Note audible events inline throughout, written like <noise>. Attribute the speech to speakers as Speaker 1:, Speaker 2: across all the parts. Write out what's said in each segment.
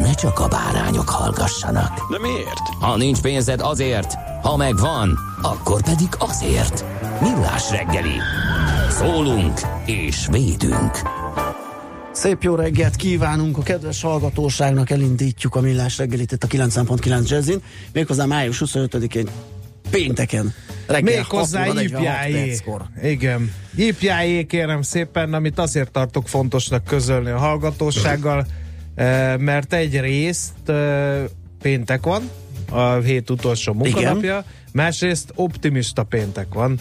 Speaker 1: ne csak a bárányok hallgassanak.
Speaker 2: De miért?
Speaker 1: Ha nincs pénzed azért, ha megvan, akkor pedig azért. Millás reggeli. Szólunk és védünk.
Speaker 3: Szép jó reggelt kívánunk a kedves hallgatóságnak, elindítjuk a millás reggelit itt a 90.9 Jazzin, méghozzá május 25-én pénteken reggel
Speaker 4: Méghozzá
Speaker 3: 6 óra 46
Speaker 4: ípjájé.
Speaker 3: perckor.
Speaker 4: Igen. Ípjájé kérem szépen, amit azért tartok fontosnak közölni a hallgatósággal, mert egyrészt eh, péntek van, a hét utolsó munkanapja, másrészt optimista péntek van.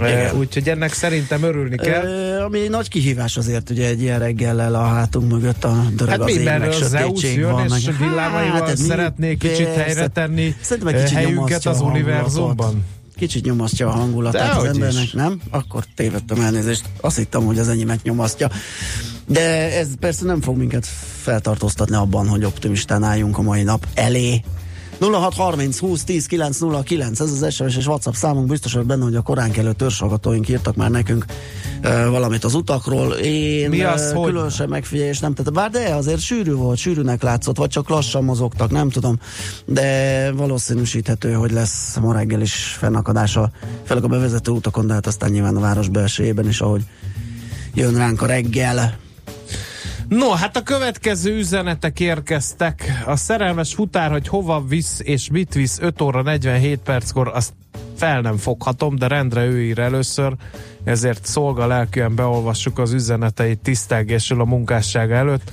Speaker 3: Igen.
Speaker 4: Úgyhogy ennek szerintem örülni kell.
Speaker 3: Ö, ami egy nagy kihívás azért ugye egy ilyen reggellel a hátunk mögött a dörög
Speaker 4: Hát
Speaker 3: az ég, meg
Speaker 4: az Zeus jön,
Speaker 3: van,
Speaker 4: és
Speaker 3: meg-
Speaker 4: villámaival
Speaker 3: Hát, ez mi-
Speaker 4: szeretné kicsit
Speaker 3: persze.
Speaker 4: helyre tenni
Speaker 3: egy kicsit
Speaker 4: helyünket az univerzumban.
Speaker 3: Kicsit nyomasztja a hangulatát az
Speaker 4: Dehogy
Speaker 3: embernek,
Speaker 4: is.
Speaker 3: nem? Akkor tévedtem elnézést. Azt hittem, hogy az enyémet nyomasztja. De ez persze nem fog minket feltartóztatni abban, hogy optimistán álljunk a mai nap elé. 0630 20 10 909, ez az SMS és WhatsApp számunk, biztos vagy benne, hogy a korán kelő törzshallgatóink írtak már nekünk uh, valamit az utakról. Én
Speaker 4: Mi az, hogy?
Speaker 3: különösen megfigyelés nem tettem, bár de azért sűrű volt, sűrűnek látszott, vagy csak lassan mozogtak, nem tudom, de valószínűsíthető, hogy lesz ma reggel is fennakadása, főleg a bevezető utakon, de hát aztán nyilván a város belsejében is, ahogy jön ránk a reggel.
Speaker 4: No, hát a következő üzenetek érkeztek. A szerelmes futár, hogy hova visz és mit visz 5 óra 47 perckor, azt fel nem foghatom, de rendre ő ír először, ezért szolga lelkűen beolvassuk az üzeneteit tisztelgésül a munkássága előtt.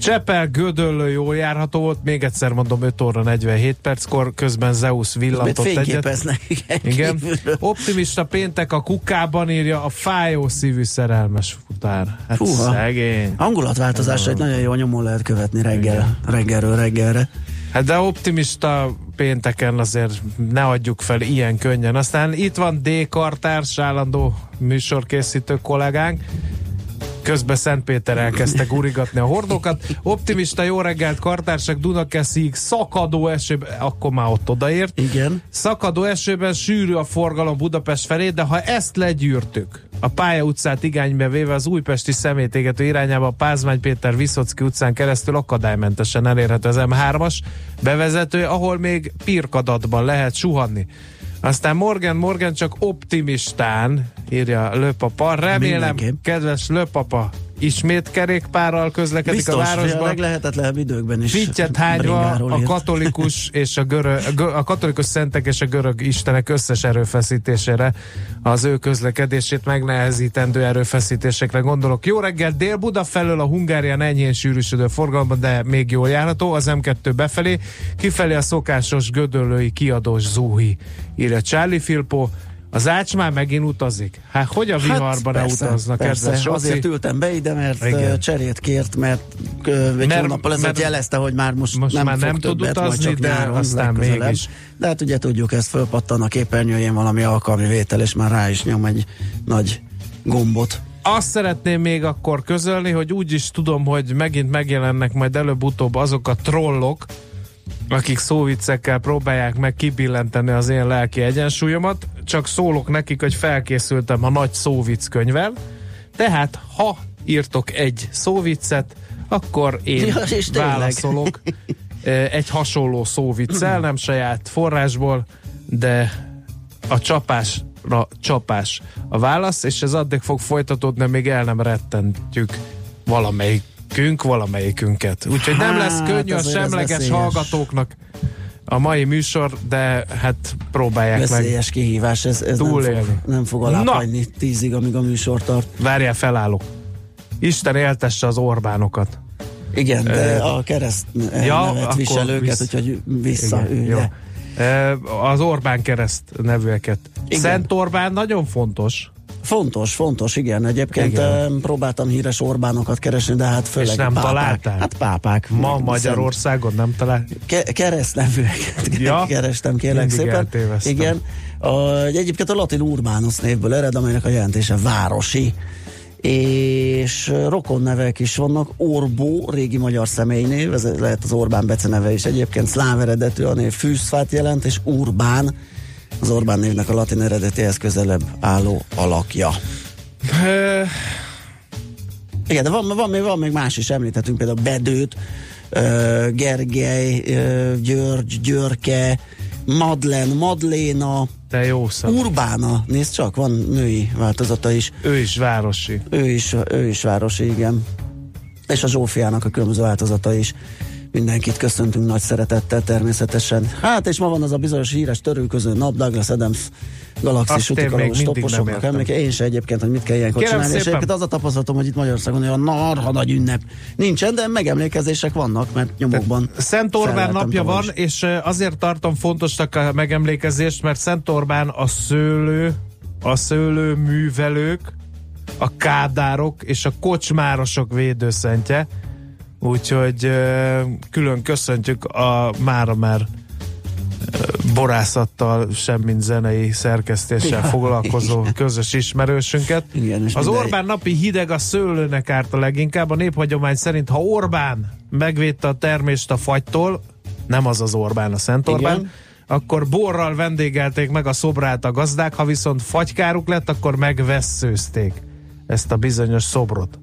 Speaker 4: Csepel, Gödöllő jól járható volt, még egyszer mondom 5 óra 47 perckor, közben Zeus villantott egyet. <laughs> Igen.
Speaker 3: kívülről.
Speaker 4: Optimista péntek a kukában írja a fájó szívű szerelmes futár. Hát
Speaker 3: Húha.
Speaker 4: szegény.
Speaker 3: Hangulatváltozásait nagyon jól nyomon lehet követni reggel, reggelről reggelre.
Speaker 4: Hát de optimista pénteken azért ne adjuk fel ilyen könnyen. Aztán itt van D. Kartárs, állandó műsorkészítő kollégánk. Közben Szentpéter elkezdte gurigatni a hordókat. Optimista jó reggelt, kartársak Dunakeszig, szakadó esőben, akkor már ott odaért.
Speaker 3: Igen.
Speaker 4: Szakadó esőben sűrű a forgalom Budapest felé, de ha ezt legyűrtük, a pálya utcát igánybe véve az újpesti szemétégető irányába a Pázmány Péter Viszocki utcán keresztül akadálymentesen elérhető az M3-as bevezető, ahol még pirkadatban lehet suhanni. Aztán Morgan Morgan csak optimistán, írja Löpapa. Remélem,
Speaker 3: Mindenképp.
Speaker 4: kedves Löpapa, ismét kerékpárral közlekedik
Speaker 3: Biztos,
Speaker 4: a
Speaker 3: hogy a
Speaker 4: városban.
Speaker 3: leglehetetlenebb időkben is.
Speaker 4: Fittyet hányva a katolikus <laughs> és a görög, a katolikus szentek és a görög istenek összes erőfeszítésére, az ő közlekedését megnehezítendő erőfeszítésekre gondolok. Jó reggel, Dél-Buda felől a Hungárián enyhén sűrűsödő forgalomban, de még jól járható, az M2 befelé, kifelé a szokásos gödöllői kiadós zuhi, írja Charlie Filpo, az ács már megint utazik. Hát hogy a viharban ne
Speaker 3: persze,
Speaker 4: utaznak,
Speaker 3: persze.
Speaker 4: Roci?
Speaker 3: Azért ültem be ide, mert
Speaker 4: Igen.
Speaker 3: Cserét kért, mert egy
Speaker 4: Mert-
Speaker 3: hónappal ezelőtt jelezte, hogy már most,
Speaker 4: most
Speaker 3: nem
Speaker 4: már
Speaker 3: fog
Speaker 4: nem tud
Speaker 3: többet,
Speaker 4: utazni, de
Speaker 3: nyáron,
Speaker 4: aztán
Speaker 3: legközelebb.
Speaker 4: mégis.
Speaker 3: De hát ugye tudjuk, ez fölpattan a képernyőjén valami alkalmi vétel, és már rá is nyom egy nagy gombot.
Speaker 4: Azt szeretném még akkor közölni, hogy úgy is tudom, hogy megint megjelennek majd előbb-utóbb azok a trollok, akik szóviccekkel próbálják meg kibillenteni az én lelki egyensúlyomat, csak szólok nekik, hogy felkészültem a nagy szóvic könyvvel, tehát ha írtok egy szóviccet, akkor én
Speaker 3: Ja,
Speaker 4: válaszolok egy hasonló szóviccel, nem saját forrásból, de a csapásra csapás a válasz, és ez addig fog folytatódni, még el nem rettentjük valamelyik künk valamelyikünket. Úgyhogy nem lesz
Speaker 3: Hát,
Speaker 4: könnyű a semleges
Speaker 3: veszélyes.
Speaker 4: hallgatóknak a mai műsor, de hát próbálják meg.
Speaker 3: Veszélyes kihívás, ez, ez nem,
Speaker 4: Túlélni.
Speaker 3: fog, nem fog alábbhagyni tízig, amíg a műsor tart.
Speaker 4: Várjál, felállok. Isten éltesse az Orbánokat.
Speaker 3: Igen, de a kereszt
Speaker 4: ja,
Speaker 3: nevet visel őket,
Speaker 4: vissz-
Speaker 3: úgyhogy vissza
Speaker 4: Igen, jó. Az Orbán kereszt nevűeket.
Speaker 3: Igen.
Speaker 4: Szent Orbán nagyon fontos.
Speaker 3: Fontos, fontos, igen. Egyébként
Speaker 4: Igen.
Speaker 3: próbáltam híres Orbánokat keresni, de hát főleg
Speaker 4: És nem
Speaker 3: pápák.
Speaker 4: találtál?
Speaker 3: Hát pápák.
Speaker 4: Ma Magyarországon nem talál.
Speaker 3: Ke- keresztnevűeket <laughs>
Speaker 4: Ja?
Speaker 3: kerestem, kérlek
Speaker 4: Mindig
Speaker 3: szépen.
Speaker 4: eltévesztem.
Speaker 3: Igen. A, egyébként a latin Urbanus névből ered, amelynek a jelentése városi és rokon nevek is vannak. Orbó, régi magyar személynév, ez lehet az Orbán beceneve is. Egyébként szláv eredetű a név fűszfát jelent, és Urbán, az Orbán névnek a latin eredetéhez közelebb álló alakja. Igen, de van, van, még, van még más is, említhetünk például Bedőt, Gergely, György, Györke, Madlen, Madléna,
Speaker 4: De jó szab.
Speaker 3: Urbána, nézd csak, van női változata is.
Speaker 4: Ő is városi.
Speaker 3: Ő is, ő is városi, igen. És a Zsófiának a különböző változata is. Mindenkit köszöntünk nagy szeretettel természetesen. Hát és ma van az a bizonyos híres törőköző nap, Douglas Adams galaxis
Speaker 4: nem
Speaker 3: toposoknak emléke. Én se egyébként, hogy mit kell ilyenkor
Speaker 4: Kérem
Speaker 3: csinálni. És
Speaker 4: szépen.
Speaker 3: egyébként az a tapasztalatom, hogy itt Magyarországon olyan narha nagy ünnep nincsen, de megemlékezések vannak, mert nyomokban.
Speaker 4: Szent Orbán napja van,
Speaker 3: is.
Speaker 4: és azért tartom fontosnak a megemlékezést, mert Szent Orbán a szőlő, a szőlő művelők, a kádárok és a kocsmárosok védőszentje. Úgyhogy külön köszöntjük a mára már borászattal, semmint zenei szerkesztéssel
Speaker 3: Ja,
Speaker 4: foglalkozó
Speaker 3: igen.
Speaker 4: közös ismerősünket.
Speaker 3: Igen,
Speaker 4: Az
Speaker 3: minden-
Speaker 4: Orbán napi hideg a szőlőnek árt a leginkább. A néphagyomány szerint, ha Orbán megvédte a termést a fagytól, nem az az Orbán, a Szent Orbán,
Speaker 3: Igen.
Speaker 4: akkor borral vendégelték meg a szobrát a gazdák, ha viszont fagykáruk lett, akkor megvesszőzték ezt a bizonyos szobrot.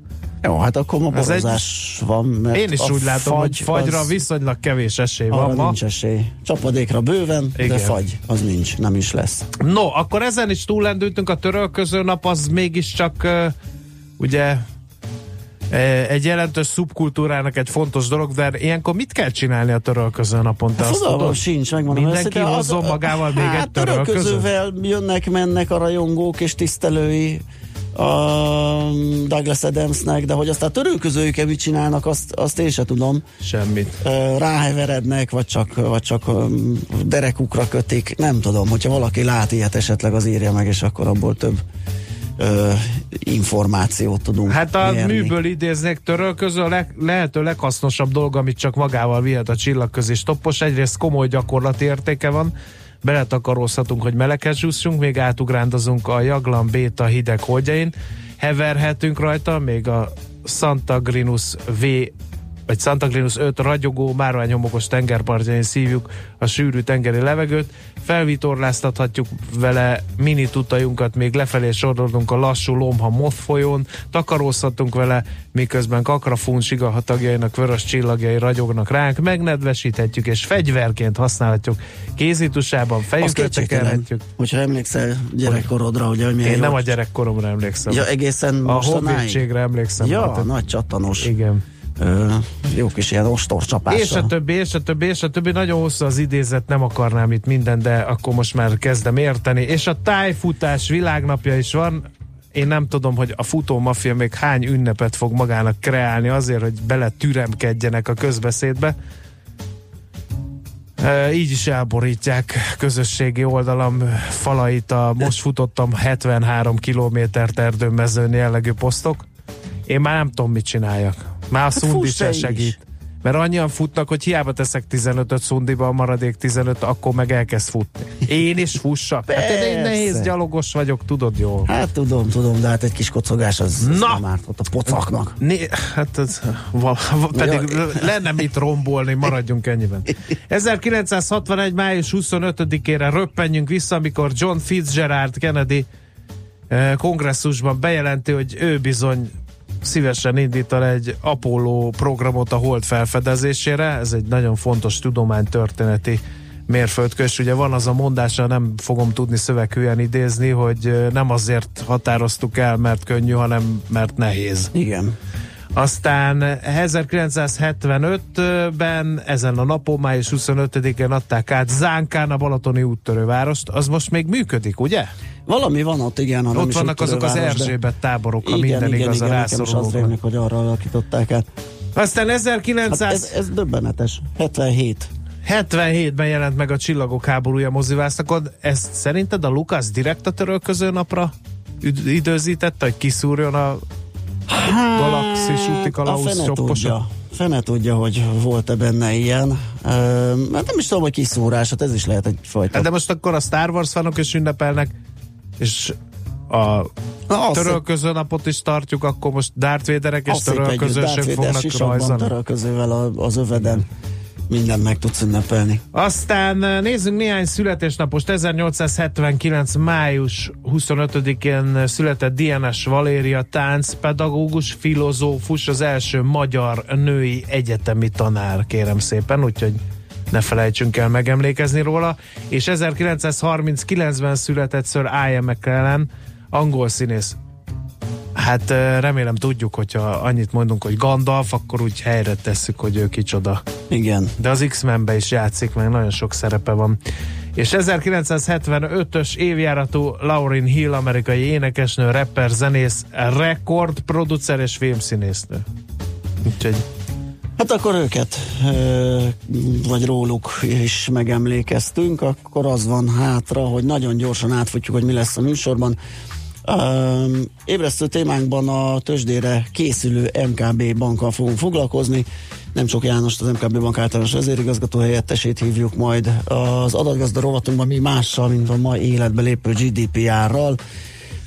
Speaker 3: Jó, hát akkor ma
Speaker 4: Ez egy-
Speaker 3: borozás van. Mert
Speaker 4: Én is úgy látom, hogy
Speaker 3: fagy
Speaker 4: fagyra
Speaker 3: az-
Speaker 4: viszonylag kevés esély van ma.
Speaker 3: nincs esély. Csapadékra bőven,
Speaker 4: Igen.
Speaker 3: de fagy, az nincs, nem is lesz.
Speaker 4: No, akkor ezen is túlendültünk, a törölköző nap az mégiscsak uh, ugye egy jelentős szubkultúrának egy fontos dolog, de ilyenkor mit kell csinálni a törölköző napon? Te azt
Speaker 3: Fogalmam
Speaker 4: tudod?
Speaker 3: sincs, megmondom
Speaker 4: Mindenki hozzon magával még
Speaker 3: hát,
Speaker 4: egy
Speaker 3: törölközővel jönnek, mennek a rajongók és tisztelői a Douglas Adamsnek, de hogy aztán a törölközőjükkel mit csinálnak, azt, azt én se tudom.
Speaker 4: Semmit.
Speaker 3: Ráheverednek, vagy csak, vagy csak derekukra kötik, nem tudom. Hogyha valaki lát ilyet, esetleg az írja meg, és akkor abból több ö, információt tudunk
Speaker 4: Hát a
Speaker 3: nyerni.
Speaker 4: műből idéznék törölköző a leg, lehető leghasznosabb dolog, amit csak magával vihet a csillagközés toppos. Egyrészt komoly gyakorlati értéke van, beletakarózhatunk, hogy meleghez jussunk, még átugrándozunk a Jaglan Béta hideg holdjain, heverhetünk rajta, még a Santa Grinus V vagy Santa Grinus 5 ragyogó, márványhomokos tengerpartjain szívjuk a sűrű tengeri levegőt, felvitorláztathatjuk vele mini tutajunkat, még lefelé sodorunk a lassú lomha moth folyón, takarózhatunk vele, miközben kakrafún sigaha tagjainak vörös csillagjai ragyognak ránk, megnedvesíthetjük és fegyverként használhatjuk kézitusában, fejünkre tekerhetjük.
Speaker 3: hogyha emlékszel gyerekkorodra, ugye, hogy milyen
Speaker 4: Én nem a gyerekkoromra emlékszem.
Speaker 3: Ja, egészen
Speaker 4: a honvédségre emlékszem.
Speaker 3: Ja,
Speaker 4: Hát,
Speaker 3: nagy csattanos.
Speaker 4: igen.
Speaker 3: Jó kis ilyen ostorcsapással.
Speaker 4: És a többi, és a többi, és a többi. Nagyon hosszú az idézet, nem akarnám itt minden, de akkor most már kezdem érteni. És a tájfutás világnapja is van. Én nem tudom, hogy a futó mafia még hány ünnepet fog magának kreálni azért, hogy bele türemkedjenek a közbeszédbe. E, így is elborítják közösségi oldalam falait a most futottam 73 kilométert erdőmezőn jellegű posztok. Én már nem tudom, mit csináljak. Már a
Speaker 3: Hát
Speaker 4: szundi
Speaker 3: fuss
Speaker 4: se
Speaker 3: te is.
Speaker 4: segít. Mert annyian futnak, hogy hiába teszek 15-öt szundiba, a maradék 15, akkor meg elkezd futni. Én is fussak. Hát én
Speaker 3: Persze.
Speaker 4: nehéz gyalogos vagyok, tudod jól.
Speaker 3: Hát tudom, tudom, de hát egy kis kocogás az, az
Speaker 4: Na!
Speaker 3: nem ártott a pocaknak.
Speaker 4: Né, hát ez, val, val, pedig
Speaker 3: Ja.
Speaker 4: lenne mit rombolni, maradjunk ennyiben. 1961. május 25-ére röppenjünk vissza, amikor John Fitzgerald Kennedy eh, kongresszusban bejelenti, hogy ő bizony szívesen indít el egy Apollo programot a hold felfedezésére. Ez egy nagyon fontos tudománytörténeti mérföldkő, és ugye van az a mondása, nem fogom tudni szöveghűen idézni, hogy nem azért határoztuk el, mert könnyű, hanem mert nehéz.
Speaker 3: Igen.
Speaker 4: Aztán 1975-ben ezen a napon, május 25-én adták át Zánkán a Balatoni úttörővárost. Az most még működik, ugye?
Speaker 3: Valami van ott, igen. Ha
Speaker 4: Ott vannak azok az Erzsébet táborok, ha
Speaker 3: igen,
Speaker 4: minden
Speaker 3: igen,
Speaker 4: igaz a
Speaker 3: igen, az
Speaker 4: rászorulóknak.
Speaker 3: rémlik, hogy arra alakították át.
Speaker 4: Aztán
Speaker 3: Hát
Speaker 4: 1900...
Speaker 3: ez, ez döbbenetes. 77.
Speaker 4: 77-ben jelent meg a Csillagok háborúja mozivásztakon. Ezt szerinted a Lukasz direkt a törölköző napra időzítette, hogy kiszúrjon a Galaxis úti
Speaker 3: a
Speaker 4: kalauz
Speaker 3: tudja. Fene tudja, hogy volt-e benne ilyen. Ö, hát nem is tudom, hogy kiszúrás, hát ez is lehet egyfajta.
Speaker 4: Hát de most akkor a Star Wars fanok is ünnepelnek, és a törölköző napot is tartjuk, akkor most Darth Vaderek és törölközősök
Speaker 3: Darth Vader
Speaker 4: fognak rajzolni.
Speaker 3: törölközővel a- az öveden. Mindent meg tudsz ünnepelni.
Speaker 4: Aztán eh, nézzünk néhány születésnapost. 1879. május 25-én született DNS Valéria táncpedagógus, filozófus, az első magyar női egyetemi tanár, kérem szépen, úgyhogy ne felejtsünk el megemlékezni róla. És 1939-ben született Sir Ian McKellen, angol színész. Hát remélem tudjuk, hogyha annyit mondunk, hogy Gandalf, akkor úgy helyre tesszük, hogy ő kicsoda
Speaker 3: Igen.
Speaker 4: de az X-Menbe is játszik, meg nagyon sok szerepe van. És 1975-ös évjáratú Lauryn Hill, amerikai énekesnő, rapper, zenész, rekordproducer és filmszínésznő. Úgyhogy
Speaker 3: Hát akkor őket, vagy róluk is megemlékeztünk, akkor az van hátra, hogy nagyon gyorsan átfutjuk, hogy mi lesz a műsorban. Um, ébresztő témánkban a tőzsdére készülő MKB bankkal fogunk foglalkozni. Nem csak Jánost, az MKB bank általános vezérigazgató helyettesét hívjuk majd az adatgazda rovatunkban mi mással, mint a mai életbe lépő GDPR-ral.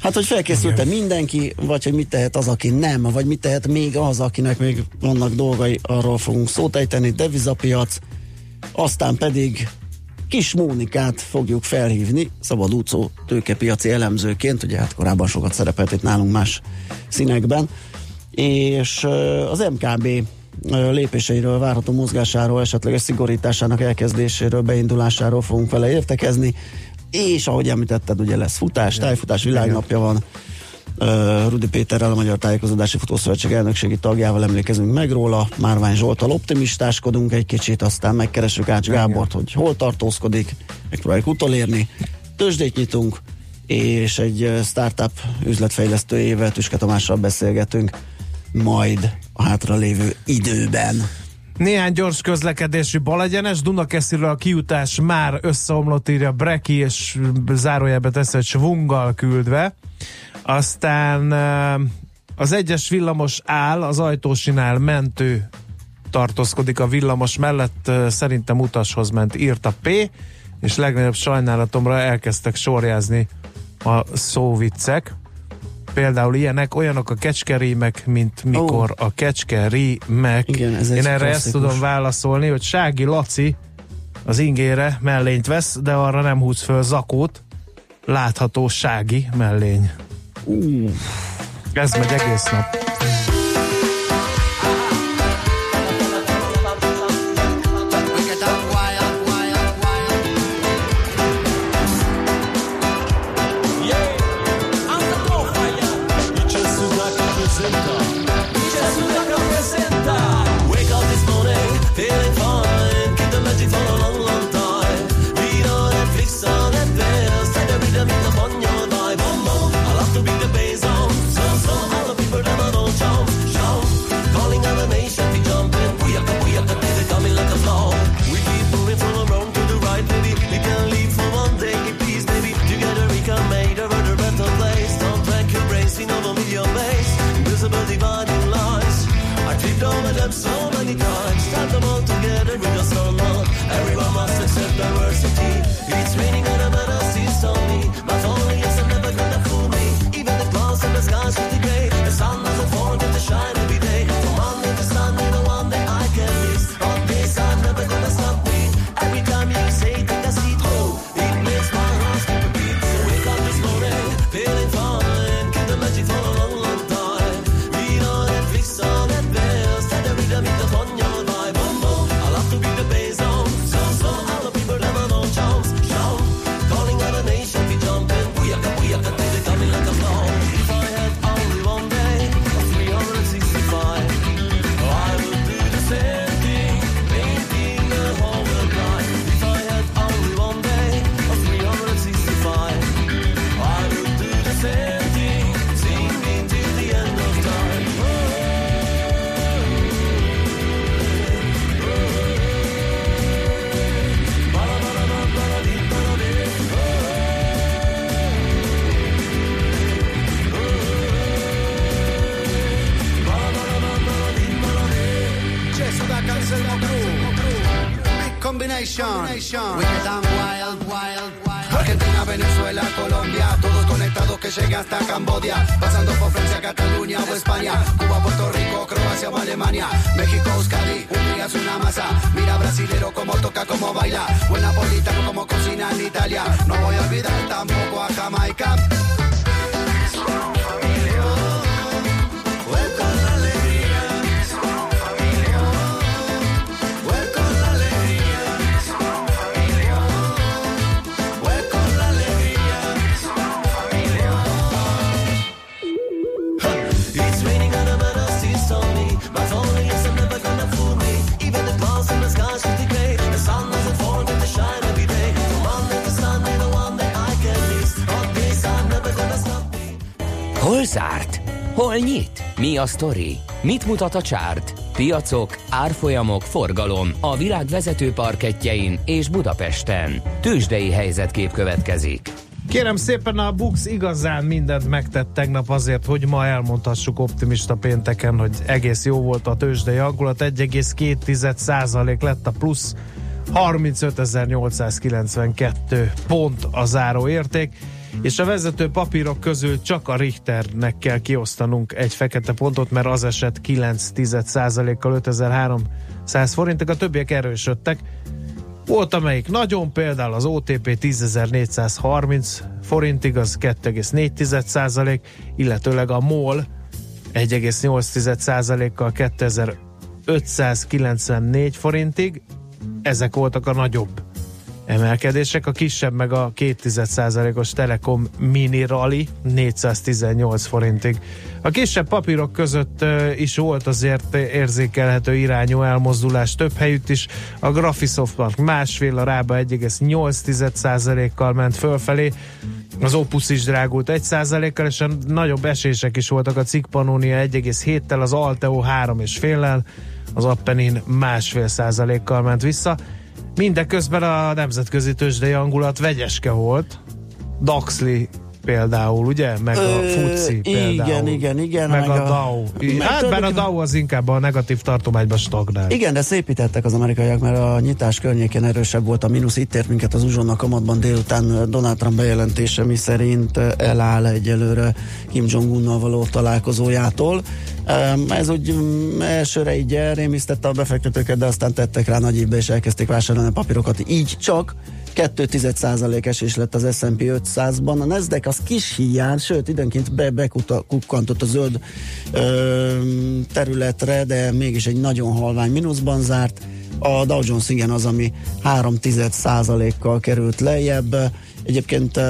Speaker 3: Hát, hogy felkészült-e mindenki, vagy hogy mit tehet az, aki nem, vagy mit tehet még az, akinek még vannak dolgai, arról fogunk szót ejteni, devizapiac, aztán pedig Kis Mónikát fogjuk felhívni, szabad útszó tőkepiaci elemzőként, ugye hát korábban sokat szerepelt itt nálunk más színekben, és az MKB lépéseiről, várható mozgásáról, esetleges szigorításának elkezdéséről, beindulásáról fogunk vele értekezni, és ahogy említetted, ugye lesz futás, tájfutás világnapja van, Rudi Péterrel, a Magyar Tájékozódási Futószövetség elnökségi tagjával emlékezünk meg róla, Márvány Zsoltal optimistáskodunk egy kicsit, aztán megkeressük Ács Gábort, hogy hol tartózkodik, megpróbáljuk utolérni, tőzsdét nyitunk, és egy startup üzletfejlesztőjével, Tüske Tamással beszélgetünk, majd a hátralévő időben.
Speaker 4: Néhány gyors közlekedési balegyenes, Dunakesziről a kiutás már összeomlott, írja Breki, és zárójelbe teszi, hogy svunggal küldve. Aztán az egyes villamos áll, az ajtósinál mentő tartózkodik a villamos mellett, szerintem utashoz ment, írta P, és legnagyobb sajnálatomra elkezdtek sorjázni a szóviccek. Például ilyenek, olyanok a kecskerímek, mint mikor a kecskerímek.
Speaker 3: Igen, ez
Speaker 4: Én erre ezt
Speaker 3: klasszikus.
Speaker 4: tudom válaszolni, hogy Sági Laci az ingére mellényt vesz, de arra nem húz föl zakót. Látható Sági mellény.
Speaker 3: Uh,
Speaker 4: Ez megy egész nap.
Speaker 5: Francia, Cataluña o España, Cuba, Puerto Rico, Croacia o Alemania, México, Euskadi, Hungría es una masa, mira brasilero como toca, como baila, el napolitano como cocina en Italia, no voy a olvidar tampoco a Jamaica.
Speaker 1: Hol zárt? Hol nyit? Mi a sztori? Mit mutat a csárt? Piacok, árfolyamok, forgalom a világ vezető parketjein és Budapesten. Tősdei helyzetkép következik.
Speaker 4: Kérem szépen a Bux igazán mindent megtett tegnap azért, hogy ma elmondhassuk optimista pénteken, hogy egész jó volt a tőzsdei hangulat, 1,2% lett a plusz, 35.892 pont a záró érték, és a vezető papírok közül csak a Richternek kell kiosztanunk egy fekete pontot, mert az esett 9%-kal 5300 forintig, a többiek erősödtek, volt amelyik nagyon, például az OTP 10.430 forintig, az 2,4 százalék, illetőleg a MOL 1,8 kal 2594 forintig. Ezek voltak a nagyobb emelkedések, a kisebb meg a 2% os Telekom Mini Rally 418 forintig. A kisebb papírok között is volt azért érzékelhető irányú elmozdulás több helyütt is. A Graphisoft másfél, a Rába 1,8%-kal ment fölfelé, az Opus is drágult 1%-kal, és a nagyobb esések is voltak a Cikk Pannonia 1,7-tel, az Alteo 3,5-lel, az Appenin másfél százalékkal ment vissza. Mindeközben a nemzetközi tőzsdei hangulat vegyeske volt. Daxli például, ugye? Meg a FUCI
Speaker 3: igen,
Speaker 4: például.
Speaker 3: igen, igen,
Speaker 4: Meg,
Speaker 3: meg
Speaker 4: a,
Speaker 3: a-
Speaker 4: DAO. Hát bár a DAO az inkább a negatív tartományban stagnál.
Speaker 3: Igen, de szépítettek az amerikaiak, mert a nyitás környékén erősebb volt a mínusz. Itt ért minket az uzsonna kamatban délután Donald Trump bejelentése, mi szerint eláll egyelőre Kim Jong-unnal való találkozójától. Ez úgy elsőre így elrémisztette a befektetőket, de aztán tettek rá nagy ívbe, és elkezdték vásárolni a papírokat. Így csak 2,1% esés lett az S&P 500-ban. A Nasdaq az kis hiány, sőt időnként be, bekukkantott a zöld ö, területre, de mégis egy nagyon halvány mínuszban zárt. A Dow Jones igen az, ami 3% kal került lejjebb. Egyébként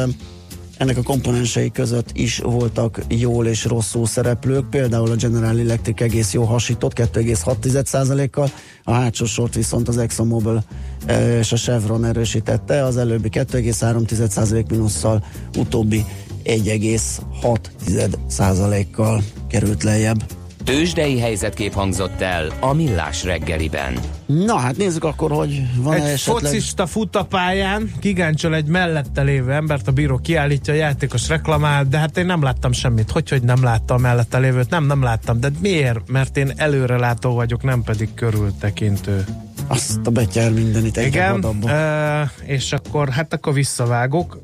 Speaker 3: ennek a komponensei között is voltak jól és rosszul szereplők, például a General Electric egész jó hasított 2,6%-kal, a hátsó sort viszont az ExxonMobil eh, és a Chevron erősítette, az előbbi 2,3% mínusszal, utóbbi 1,6%-kal került lejjebb.
Speaker 1: Tőzsdei helyzetkép hangzott el a Millás reggeliben.
Speaker 3: Na hát nézzük akkor, hogy van
Speaker 4: Egy
Speaker 3: esetleg...
Speaker 4: focista fut a pályán, kigáncsol egy mellette lévő embert, a bíró kiállítja, a játékos reklamál, de hát én nem láttam semmit. Hogy, hogy nem láttam a mellette lévőt? Nem, nem láttam. De miért? Mert én előrelátó vagyok, nem pedig körültekintő.
Speaker 3: Azt a betyár mindenit egyre
Speaker 4: Igen, ö, és akkor, hát akkor visszavágok.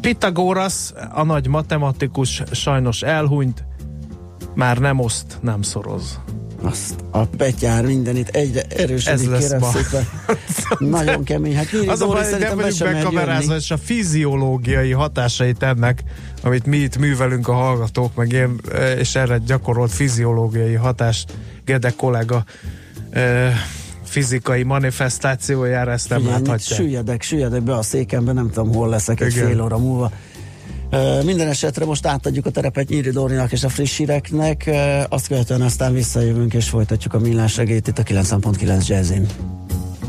Speaker 4: Pitagoras, a nagy matematikus sajnos elhunyt, már nem oszt, nem szoroz.
Speaker 3: Azt a betyár mindenit egyre erősödik,
Speaker 4: Ez lesz
Speaker 3: kérem
Speaker 4: ma.
Speaker 3: szépen. <laughs> Nagyon kemény. Hát Nyíri
Speaker 4: Az a
Speaker 3: Zóri
Speaker 4: baj, hogy nem vagyunk bekamerázva, és a fiziológiai hatásait ennek, amit mi itt művelünk a hallgatók, meg én, eh, és erre gyakorolt fiziológiai hatást Gede kollega eh, fizikai manifestációjára ezt nem
Speaker 3: Figyelj,
Speaker 4: láthatja.
Speaker 3: Süllyedek, süllyedek be a székembe, nem tudom hol leszek egy
Speaker 4: Igen.
Speaker 3: fél óra múlva. Minden esetre most átadjuk a terepet Nyíri Dórinak és a friss híreknek, azt követően aztán visszajövünk és folytatjuk a millás regélyt itt a 9.9 Jazzin.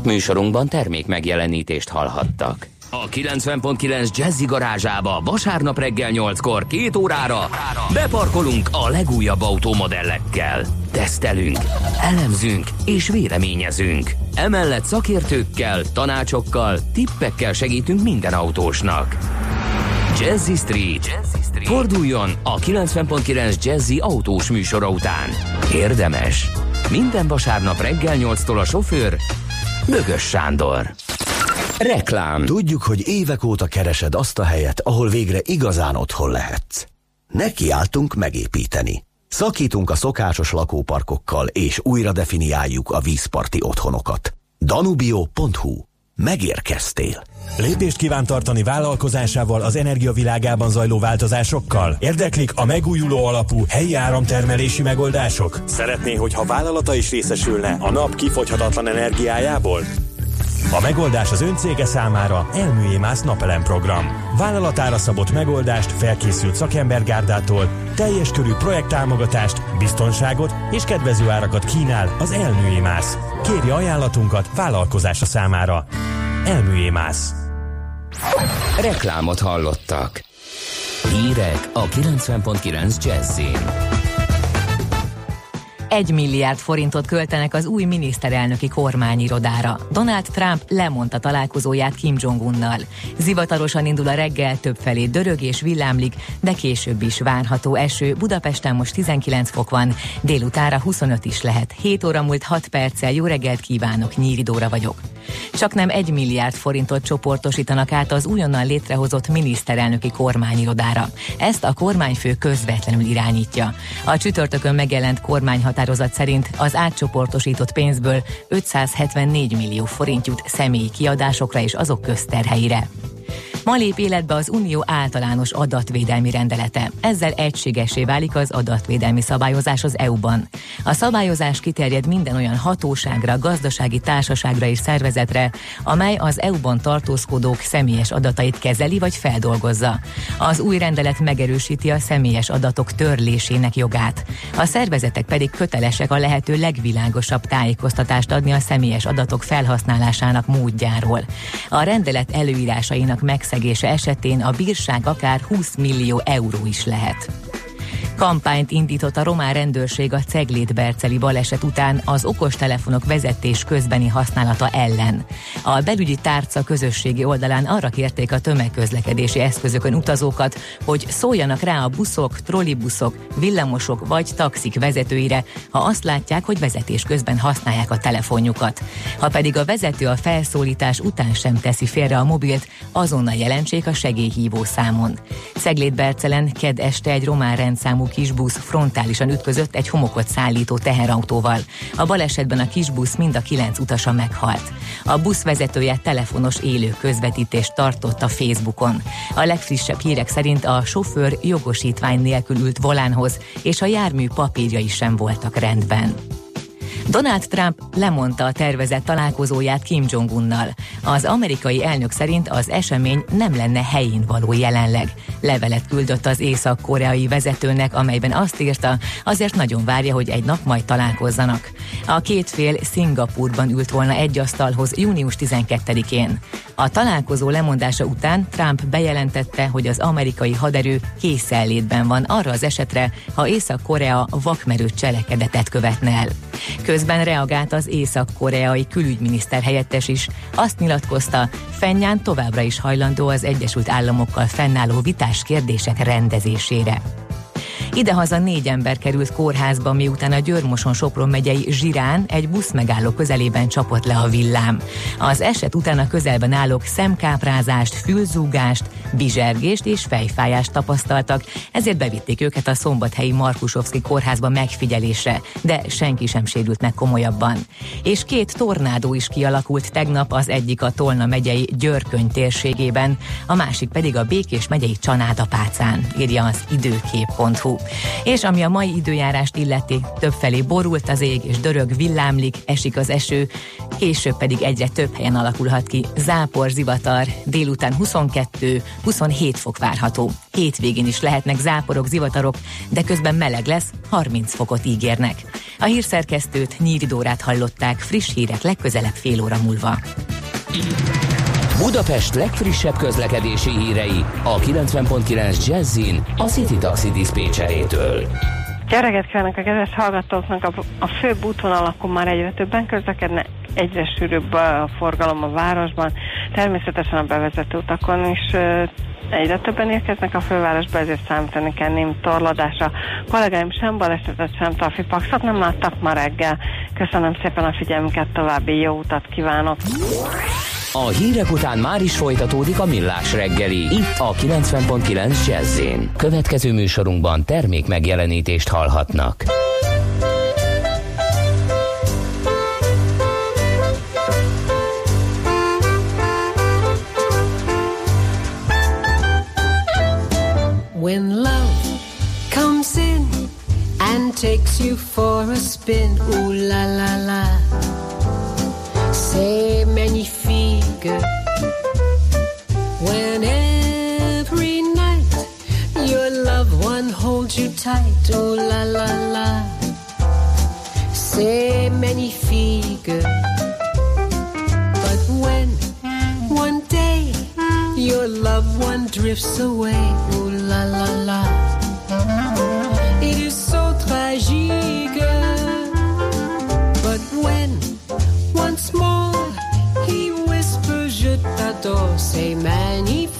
Speaker 1: Műsorunkban termék megjelenítést hallhattak. A 90.9 Jazzy garázsába vasárnap reggel 8-kor két órára beparkolunk a legújabb automodellekkel. Tesztelünk, elemzünk és véleményezünk. Emellett szakértőkkel, tanácsokkal, tippekkel segítünk minden autósnak. Jazzy Street. Forduljon a 90.9 Jazzy autós műsora után. Érdemes. Minden vasárnap reggel 8-tól a sofőr Bögös Sándor. Reklám.
Speaker 6: Tudjuk, hogy évek óta keresed azt a helyet, ahol végre igazán otthon lehetsz. Nekiálltunk megépíteni. Szakítunk a szokásos lakóparkokkal, és újra definiáljuk a vízparti otthonokat. Danubio.hu. Megérkeztél.
Speaker 7: Lépést kíván tartani vállalkozásával az energiavilágában zajló változásokkal? Érdeklik a megújuló alapú helyi áramtermelési megoldások? Szeretné, hogyha vállalata is részesülne a nap kifogyhatatlan energiájából? A megoldás az öncége számára Elműémász napelem program. Vállalatára szabott megoldást felkészült szakembergárdától, teljes körű projekttámogatást, biztonságot és kedvező árakat kínál az Elműémász. Kérje ajánlatunkat vállalkozása számára. Elműémász.
Speaker 1: Reklámot hallottak. Hírek a 90.9 Jazzin.
Speaker 8: Egy milliárd forintot költenek az új miniszterelnöki kormányirodára. Donald Trump lemondta találkozóját Kim Jong-unnal. Zivatarosan indul a reggel, több felé dörög és villámlik, de később is várható eső. Budapesten most 19 fok van, délutára 25 is lehet. 7 óra múlt 6 perccel jó reggelt kívánok, Nyíridóra vagyok. Csak nem egy milliárd forintot csoportosítanak át az újonnan létrehozott miniszterelnöki kormányirodára. Ezt a kormányfő közvetlenül irányítja. A csütörtökön megjelent kormányhatározat szerint az átcsoportosított pénzből 574 millió forint jut személyi kiadásokra és azok közterheire. Ma lép életbe az Unió általános adatvédelmi rendelete. Ezzel egységesé válik az adatvédelmi szabályozás az EU-ban. A szabályozás kiterjed minden olyan hatóságra, gazdasági társaságra és szervezetre, amely az EU-ban tartózkodók személyes adatait kezeli vagy feldolgozza. Az új rendelet megerősíti a személyes adatok törlésének jogát. A szervezetek pedig kötelesek a lehető legvilágosabb tájékoztatást adni a személyes adatok felhasználásának módjáról. A rendelet előírásainak megszegése esetén a bírság akár 20 millió euró is lehet. Kampányt indított a román rendőrség a Ceglét-Berceli baleset után az okostelefonok vezetés közbeni használata ellen. A belügyi tárca közösségi oldalán arra kérték a tömegközlekedési eszközökön utazókat, hogy szóljanak rá a buszok, trollibuszok, villamosok vagy taxik vezetőire, ha azt látják, hogy vezetés közben használják a telefonjukat. Ha pedig a vezető a felszólítás után sem teszi félre a mobilt, azonnal jelentsék a segélyhívó számon. Ceglét-Bercelen ked este egy román rendszámú kisbusz frontálisan ütközött egy homokot szállító teherautóval. A balesetben a kisbusz mind a kilenc utasa meghalt. A busz vezetője telefonos élő közvetítést tartott a Facebookon. A legfrissebb hírek szerint a sofőr jogosítvány nélkül ült volánhoz, és a jármű papírjai sem voltak rendben. Donald Trump lemondta a tervezett találkozóját Kim Jong-unnal. Az amerikai elnök szerint az esemény nem lenne helyén való jelenleg. Levelet küldött az észak-koreai vezetőnek, amelyben azt írta, azért nagyon várja, hogy egy nap majd találkozzanak. A két fél Szingapurban ült volna egy asztalhoz június 12-én. A találkozó lemondása után Trump bejelentette, hogy az amerikai haderő készenlétben van arra az esetre, ha Észak-Korea vakmerő cselekedetet követne el. Közben reagált az észak-koreai külügyminiszter helyettes is. Azt nyilatkozta, Fennyán továbbra is hajlandó az Egyesült Államokkal fennálló vitás kérdések rendezésére. Idehaza négy ember került kórházba, miután a Györmoson Sopron megyei Zsirán egy busz megálló közelében csapott le a villám. Az eset után a közelben állók szemkáprázást, fülzúgást, bizsergést és fejfájást tapasztaltak, ezért bevitték őket a szombathelyi Markusovszki kórházba megfigyelésre, de senki sem sérült meg komolyabban. És két tornádó is kialakult tegnap az egyik a Tolna megyei Györköny térségében, a másik pedig a Békés megyei Csanádapácán, írja az időkép.hu. És ami a mai időjárást illeti, többfelé borult az ég és dörög villámlik, esik az eső, később pedig egyre több helyen alakulhat ki zápor, zivatar, délután 22-27 fok várható. Hétvégén is lehetnek záporok, zivatarok, de közben meleg lesz, 30 fokot ígérnek. A hírszerkesztőt Nyíridórát hallották, friss hírek legközelebb fél óra múlva.
Speaker 1: Budapest legfrissebb közlekedési hírei a 90.9 Jazzin a City Taxi Dispécsejétől.
Speaker 9: Reggelt kívánok a kedves hallgatóknak! A, a főbb útvonalakon már egyre többen közlekednek, egyre sűrűbb a forgalom a városban, természetesen a bevezető utakon is egyre többen érkeznek a fővárosba, ezért számítani kell némi torlódásra. Kollégáim sem balesetet, sem trafipaxot nem láttak ma reggel. Köszönöm szépen a figyelmüket, további jó utat kívánok!
Speaker 1: A hírek után már is folytatódik a millás reggeli, itt a 90.9 jazz Következő műsorunkban termék megjelenítést hallhatnak.
Speaker 10: When love comes in and takes you for a spin, ooh la la la. C'est magnifique. When every night your loved one holds you tight, ooh la la la. C'est magnifique. But when one day your loved one drifts away, ooh la la la. It is so tragique. Je t'adore, c'est magnifique.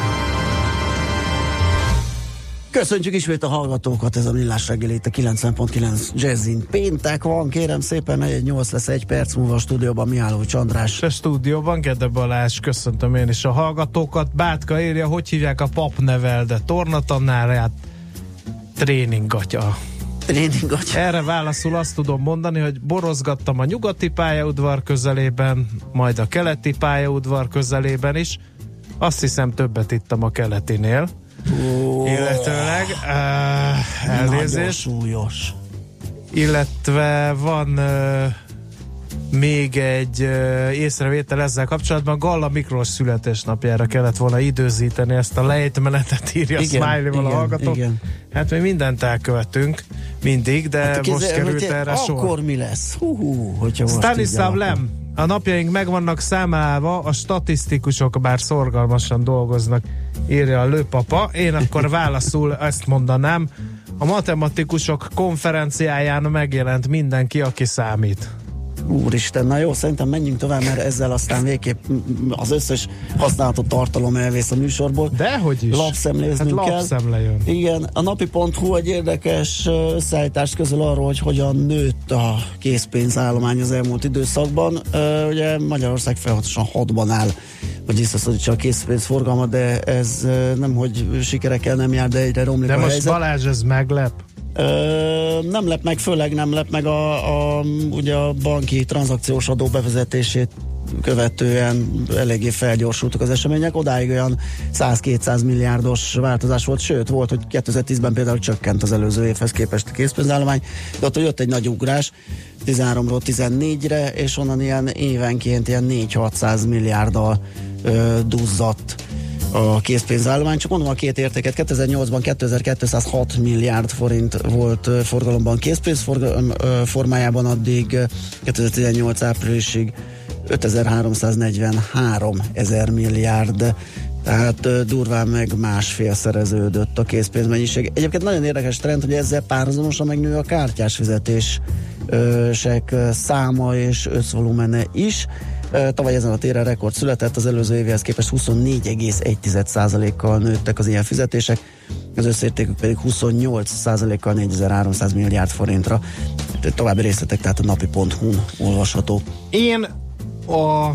Speaker 3: Köszöntjük ismét a hallgatókat, ez a Millás reggeli itt a 90.9 Jazzin. Péntek van, kérem szépen, 4 lesz egy perc múlva a stúdióban Mihálovics András.
Speaker 4: A stúdióban Gede Balázs, köszöntöm én is a hallgatókat. Bátka írja, hogy hívják a pap nevelde tornatanárját? Tréningatya.
Speaker 3: Tréningatya.
Speaker 4: Erre válaszul azt tudom mondani, hogy borozgattam a nyugati pályaudvar közelében, majd a keleti pályaudvar közelében is. Azt hiszem többet ittam a keletinél.
Speaker 3: Oh,
Speaker 4: Illetőleg, uh, elnézést.
Speaker 3: Súlyos.
Speaker 4: Illetve van uh, még egy észrevétel ezzel kapcsolatban. Galla Miklós születésnapjára kellett volna időzíteni ezt a lejtmenetet, írja
Speaker 3: Igen,
Speaker 4: a
Speaker 3: igen,
Speaker 4: hallgató.
Speaker 3: igen.
Speaker 4: Hát mi mindent elkövetünk, mindig, de
Speaker 3: Hát,
Speaker 4: hát, most
Speaker 3: kézzel,
Speaker 4: került
Speaker 3: hogy
Speaker 4: erre sor.
Speaker 3: Akkor mi lesz? Hú, hú, hogyha
Speaker 4: Stanislav Lem, a napjaink meg vannak számálva, a statisztikusok bár szorgalmasan dolgoznak, írja a lőpapa. Én akkor <laughs> válaszul ezt mondanám, A matematikusok konferenciáján megjelent mindenki, aki számít.
Speaker 3: Úristen, na jó, szerintem menjünk tovább, mert ezzel aztán végképp az összes használható tartalom elvész a műsorból.
Speaker 4: Dehogy is.
Speaker 3: Lapszemléznünk
Speaker 4: hát
Speaker 3: kell.
Speaker 4: lapszemle jön.
Speaker 3: Igen, a napi.hu egy érdekes összeállítást közöl arról, hogy hogyan nőtt a készpénzállomány az elmúlt időszakban. Ugye Magyarország folyamatosan hatban áll, hogy visszaszorítsa a készpénzforgalmat, de ez nem, hogy sikerekkel nem jár, de egyre romlik
Speaker 4: De
Speaker 3: a
Speaker 4: most
Speaker 3: helyzet.
Speaker 4: Balázs, ez meglep?
Speaker 3: Ö, nem lep meg, főleg nem lep meg a, a, ugye a banki tranzakciós adó bevezetését követően eléggé felgyorsultak az események, odáig olyan 100-200 milliárdos változás volt, sőt volt, hogy 2010-ben például csökkent az előző évhez képest a készpénzállomány, de ott jött egy nagy ugrás, 13-ról 14-re, és onnan ilyen évenként ilyen 4-600 milliárddal ö, duzzadt a készpénzállomány. Csak mondom a két értéket. 2008-ban 2206 milliárd forint volt forgalomban készpénz formájában, addig ö, 2018 áprilisig 5343 ezer milliárd tehát durván meg másfél szereződött a készpénzmennyiség. Egyébként nagyon érdekes trend, hogy ezzel párhuzamosan megnő a kártyás fizetések száma és összvolumene is. Tavaly ezen a téren rekord született, az előző évhez képest 24,1%-kal nőttek az ilyen fizetések, az összértékük pedig 28%-kal 4300 milliárd forintra. További részletek tehát a napi.hu-n olvasható.
Speaker 4: Én a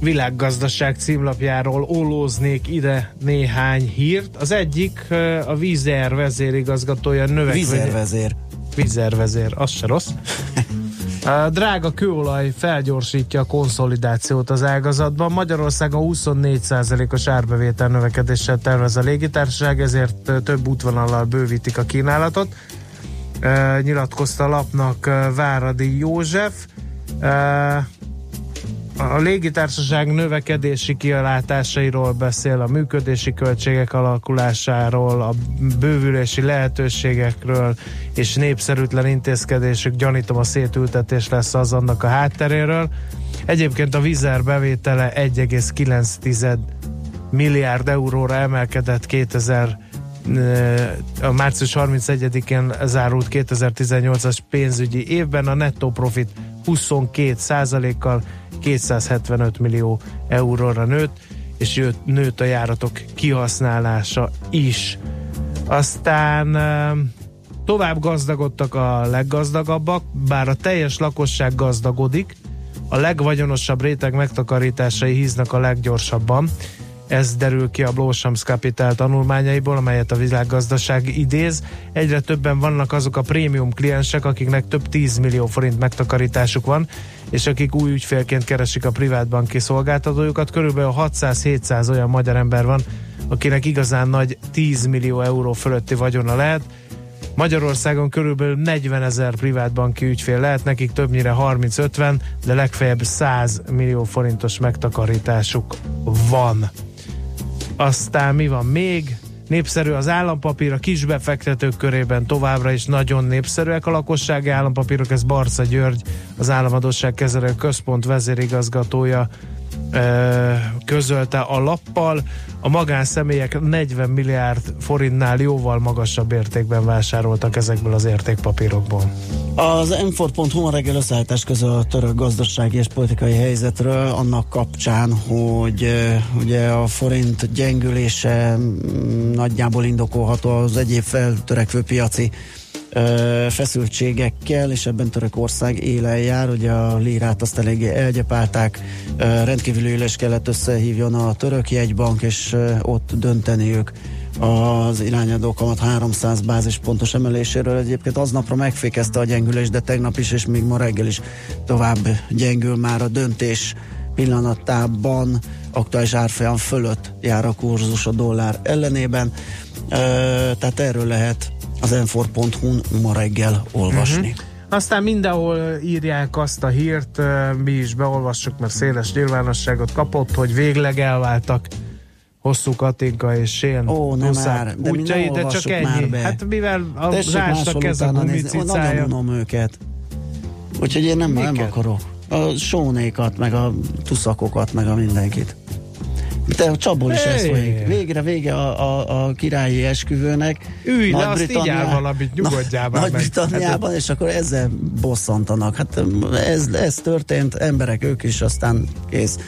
Speaker 4: világgazdaság címlapjáról ólóznék ide néhány hírt. Az egyik a Vizer vezérigazgatója növekvő...
Speaker 3: Vizervezér.
Speaker 4: Vizervezér, az se rossz. <laughs> A drága kőolaj felgyorsítja a konszolidációt az ágazatban. Magyarországon 24%-os árbevétel növekedéssel tervez a légitársaság, ezért több útvonallal bővítik a kínálatot. Nyilatkozta lapnak Váradi József. A légitársaság növekedési kialátásairól beszél, a működési költségek alakulásáról, a bővülési lehetőségekről és népszerűtlen intézkedésük, gyanítom a szétültetés lesz az annak a hátteréről. Egyébként a Vizer bevétele 1,9 milliárd euróra emelkedett 2000 a március 31-én zárult 2018-as pénzügyi évben a nettó profit 22 kal 275 millió euróra nőtt, és jött, nőtt a járatok kihasználása is. Aztán tovább gazdagodtak a leggazdagabbak, bár a teljes lakosság gazdagodik, a legvagyonosabb réteg megtakarításai híznak a leggyorsabban. Ez derül ki a Blossoms Capital tanulmányaiból, amelyet a világgazdaság idéz. Egyre többen vannak azok a prémium kliensek, akiknek több 10 millió forint megtakarításuk van, és akik új ügyfélként keresik a privátbanki szolgáltatójukat. Körülbelül 600-700 olyan magyar ember van, akinek igazán nagy 10 millió euró fölötti vagyona lehet. Magyarországon körülbelül 40 ezer privátbanki ügyfél lehet, nekik többnyire 30-50, de legfeljebb 100 millió forintos megtakarításuk van. Aztán mi van még? Népszerű az állampapír, a kisbefektetők körében továbbra is nagyon népszerűek a lakossági állampapírok, ez Barca György, az Államadóság Kezelő Központ vezérigazgatója közölte a lappal. A magánszemélyek 40 milliárd forintnál jóval magasabb értékben vásároltak ezekből az értékpapírokból.
Speaker 3: Az m ma reggel összeállítás közül a török gazdasági és politikai helyzetről, annak kapcsán, hogy ugye a forint gyengülése mm, nagyjából indokolható az egyéb feltörekvő piaci feszültségekkel, és ebben Törökország élen jár, ugye a lírát azt eléggé elgyepálták, ö, rendkívüli ülés kellett összehívjon a török jegybank, és ott dönteniük az irányadó kamat 300 bázispontos emeléséről. Egyébként aznapra megfékezte a gyengülés, de tegnap is, és még ma reggel is tovább gyengül már a döntés pillanatában aktuális árfolyam fölött jár a kurzus a dollár ellenében. Tehát erről lehet az enfor.hu-n ma reggel olvasni.
Speaker 4: Uh-huh. Aztán mindenhol írják azt a hírt, mi is beolvassuk, mert széles nyilvánosságot kapott, hogy végleg elváltak hosszú Katinka és Sén
Speaker 3: Ó, nem már, de
Speaker 4: útjai, de csak ennyi.
Speaker 3: már be.
Speaker 4: Hát mivel a
Speaker 3: máshol
Speaker 4: ez a
Speaker 3: nézni. Nagyon
Speaker 4: gumicicája.
Speaker 3: unom őket. Úgyhogy én nem, nem akarok. A sónékat, meg a tuszakokat, meg a mindenkit. De a csapból is ez folyik. Végre vége a, a, a királyi esküvőnek.
Speaker 4: Ülj le, azt igyál valamit, nyugodjál már.
Speaker 3: Nagy-Britanniában, és akkor ezzel bosszantanak. Hát ez, ez történt, emberek ők is, aztán kész.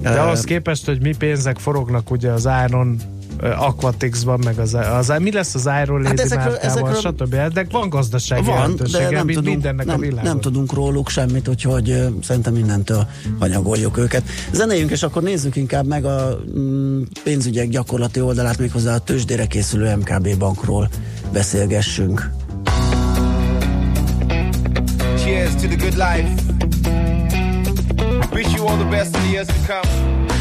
Speaker 4: De
Speaker 3: Ö,
Speaker 4: ahhoz képest, hogy mi pénzek forognak ugye az Iron ö, Aquatics-ban, meg az, az, mi lesz az Iron Lady
Speaker 3: Hát ezekről-
Speaker 4: márkával,
Speaker 3: ezekről-
Speaker 4: stb. De van gazdasági
Speaker 3: van, de nem
Speaker 4: mint
Speaker 3: tudunk,
Speaker 4: mindennek a
Speaker 3: nem,
Speaker 4: világon.
Speaker 3: nem tudunk róluk semmit, úgyhogy ö, szerintem mindentől hanyagoljuk őket. Zenéljünk, és akkor nézzük inkább meg a mm, pénzügyek gyakorlati oldalát, méghozzá a tőzsdére készülő MKB bankról beszélgessünk.
Speaker 11: Cheers to the good life. Wish you all the best in the years to come.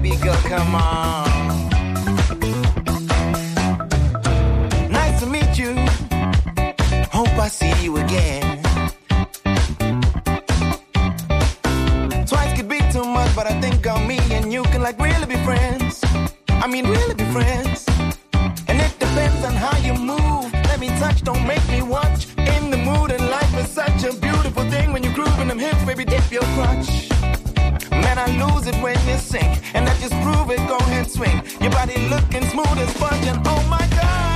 Speaker 11: Baby girl, come on. Nice to meet you. Hope I see you again. Twice could be too much, but I think on me and you can like really be friends. I mean, really be friends. And it depends on how you move. Let me touch, don't make me watch. In the mood, and life is such a beautiful thing when you groove in them hips, baby, dip your crotch. I lose it when you sink. And I just prove it, go ahead, swing. Your body looking smooth as fudge, and oh my gosh,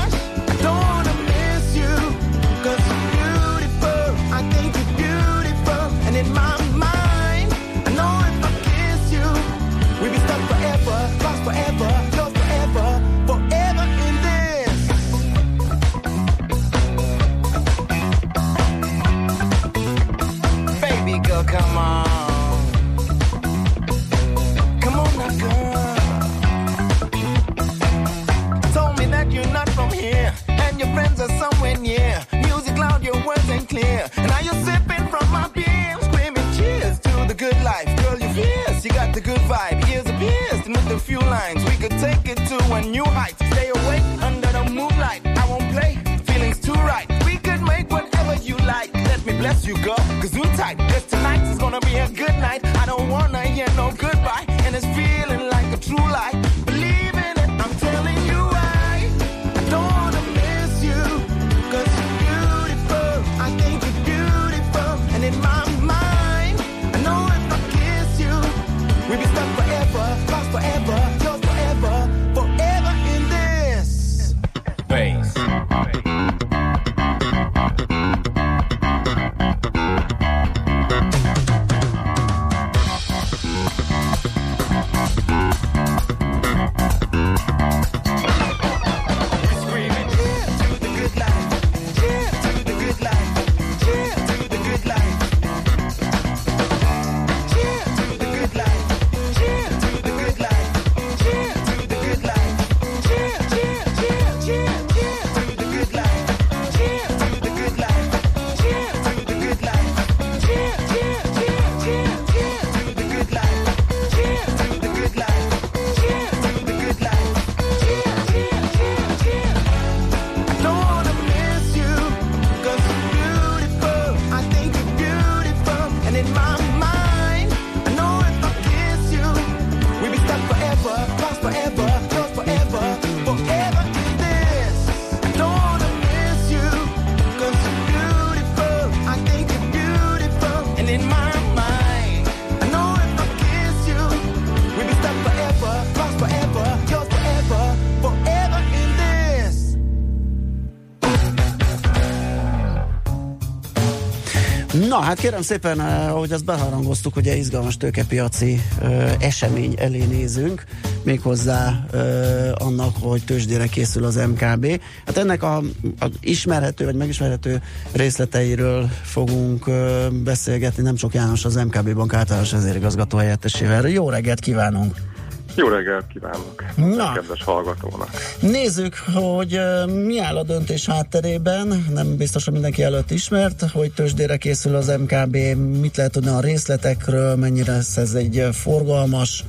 Speaker 3: Na, hát kérem szépen, eh, ahogy azt beharangoztuk, ugye izgalmas tőkepiaci eh, esemény elé nézünk, méghozzá eh, annak, hogy tőzsdére készül az MKB. Hát ennek a, a ismerhető, vagy megismerhető részleteiről fogunk eh, beszélgetni, nem csak János az MKB bank általános vezérigazgató helyettesével. Jó reggelt kívánunk!
Speaker 12: Jó reggelt kívánok!
Speaker 3: Na.
Speaker 12: Kedves hallgatónak!
Speaker 3: Nézzük, hogy mi áll a döntés hátterében, nem biztos, hogy mindenki előtt ismert, hogy tőzsdére készül az MKB, mit lehet tudni a részletekről, mennyire lesz ez egy forgalmas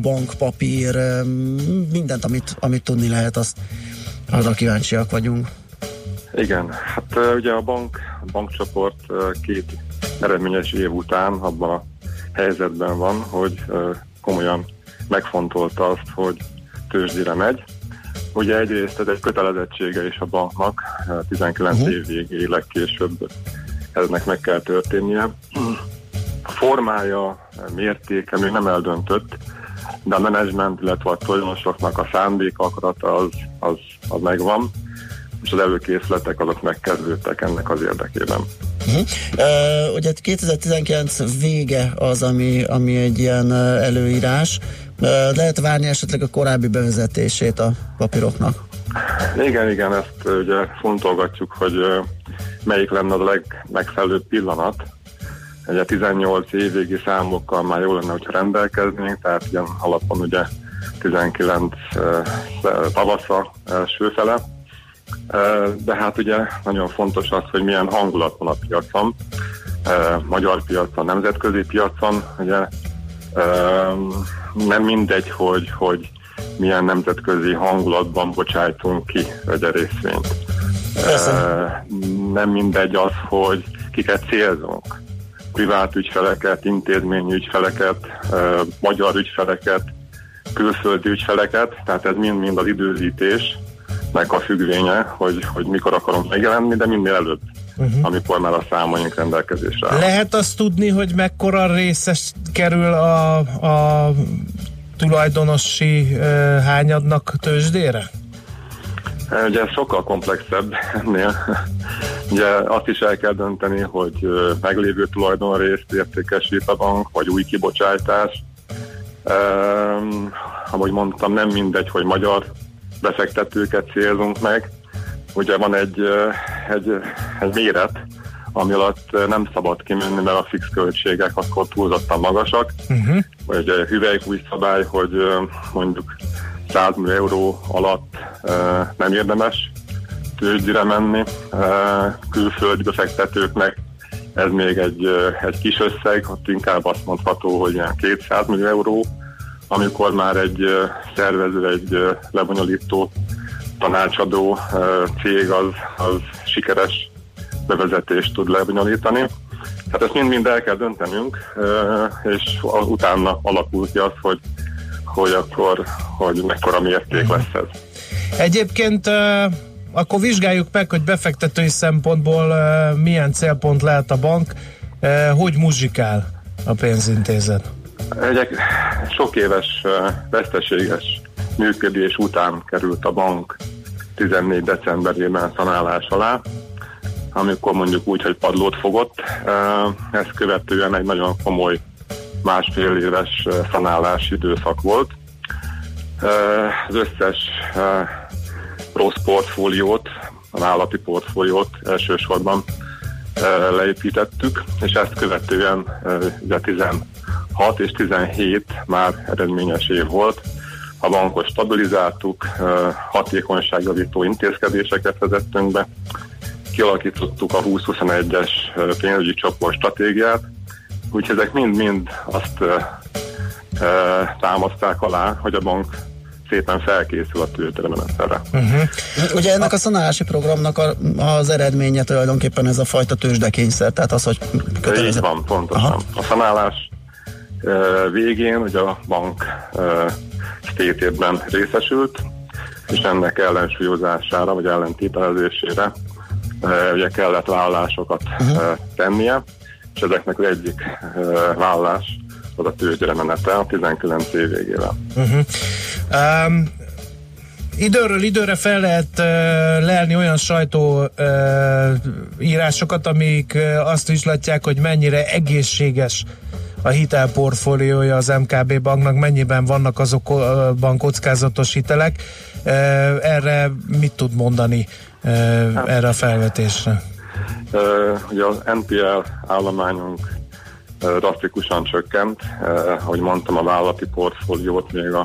Speaker 3: bankpapír, mindent, amit, amit tudni lehet, azt arra kíváncsiak vagyunk.
Speaker 12: Igen, hát ugye a bank, a bankcsoport két eredményes év után abban a helyzetben van, hogy komolyan megfontolta azt, hogy tőzsdére megy. Ugye egyrészt ez egy kötelezettsége is a banknak, ö, 19
Speaker 3: Mhm.
Speaker 12: év végéig legkésőbb ennek meg kell történnie. A formája, mértéke még nem eldöntött, de a menedzsment, illetve a tulajdonosoknak a szándék, akarata az, az, az megvan, és az előkészletek azok megkezdődtek ennek az érdekében.
Speaker 3: Uh-huh. Uh, ugye 2019 vége az, ami, ami egy ilyen előírás. Lehet várni esetleg a korábbi bevezetését a papíroknak?
Speaker 12: Igen, igen, ezt ugye fontolgatjuk, hogy melyik lenne a legmegfelelőbb pillanat. Ugye 18 évvégi számokkal már jó lenne, hogyha rendelkeznénk, tehát ilyen alapon ugye 19 ö, tavasza első fele. De hát ugye nagyon fontos az, hogy milyen hangulat van a piacon, magyar piacon, nemzetközi piacon, ugye nem mindegy, hogy, hogy milyen nemzetközi hangulatban bocsájtunk ki egy részvényt. Nem mindegy az, hogy kiket célzunk. Privát ügyfeleket, intézményi ügyfeleket, magyar ügyfeleket, külföldi ügyfeleket, tehát ez mind-mind az időzítésnek a függvénye, hogy, hogy mikor akarunk megjelenni, de minél előbb, uh-huh. amikor már a számaink rendelkezésre áll.
Speaker 4: Lehet azt tudni, hogy mekkora részes kerül a, a tulajdonosi uh, hányadnak tőzsdére?
Speaker 12: Ugye ez sokkal komplexebb ennél. <laughs> Ugye azt is el kell dönteni, hogy meglévő tulajdonrészt értékesít a bank, vagy új kibocsátás. Um, ahogy mondtam, nem mindegy, hogy magyar befektetőket célzunk meg. Ugye van egy, egy, egy méret, ami alatt nem szabad kimenni, mert a fix költségek akkor túlzottan magasak.
Speaker 4: Uh-huh.
Speaker 12: Vagy egy hüvelykúj szabály, hogy mondjuk 100 millió euró alatt nem érdemes tőzsdire menni. Külföldi befektetőknek ez még egy, egy kis összeg, ott inkább azt mondható, hogy ilyen 200 millió euró, amikor már egy szervező, egy lebonyolító tanácsadó cég az, az sikeres bevezetést tud lebonyolítani. Tehát ezt mind-mind el kell döntenünk, és utána alakul ki az, hogy hogy akkor, hogy mekkora mérték lesz ez.
Speaker 4: Egyébként akkor vizsgáljuk meg, hogy befektetői szempontból milyen célpont lehet a bank, hogy muzsikál a pénzintézet.
Speaker 12: Egy sok éves veszteséges működés után került a bank 14 decemberében szanálás alá, amikor mondjuk úgy, hogy padlót fogott. Ezt követően egy nagyon komoly másfél éves szanálási időszak volt. Az összes rossz portfóliót, a vállalati portfóliót elsősorban leépítettük, és ezt követően ugye 16 és 17 már eredményes év volt. A bankot stabilizáltuk, hatékonyságjavító intézkedéseket vezettünk be, kialakítottuk a 2021-es ö, pénzügyi csoport stratégiát, úgyhogy ezek mind-mind azt támaszták alá, hogy a bank szépen felkészül a tőzsderemenetelre.
Speaker 3: Uh-huh. Ugye ennek a szanálási programnak a, az eredménye tulajdonképpen ez a fajta tőzsdekényszer, tehát az, hogy kötelező.
Speaker 12: Így van, pontosan. Aha. A szanálás végén ugye a bank tétében részesült, és ennek ellensúlyozására, vagy ellentételezésére ö, ugye kellett vállalásokat uh-huh. tennie, és ezeknek az egyik ö, vállás az a tőzsdére menete a 19 év végével.
Speaker 4: Uh-huh. Um, időről időre fel lehet uh, lelni olyan sajtó uh, írásokat, amik uh, azt vizslatják, hogy mennyire egészséges a hitelportfóliója az MKB banknak, mennyiben vannak azokban kockázatos hitelek. Erre mit tud mondani uh, erre a felvetésre?
Speaker 12: Ugye az NPL állományunk drasztikusan csökkent, ahogy mondtam, a vállalati portfóliót még a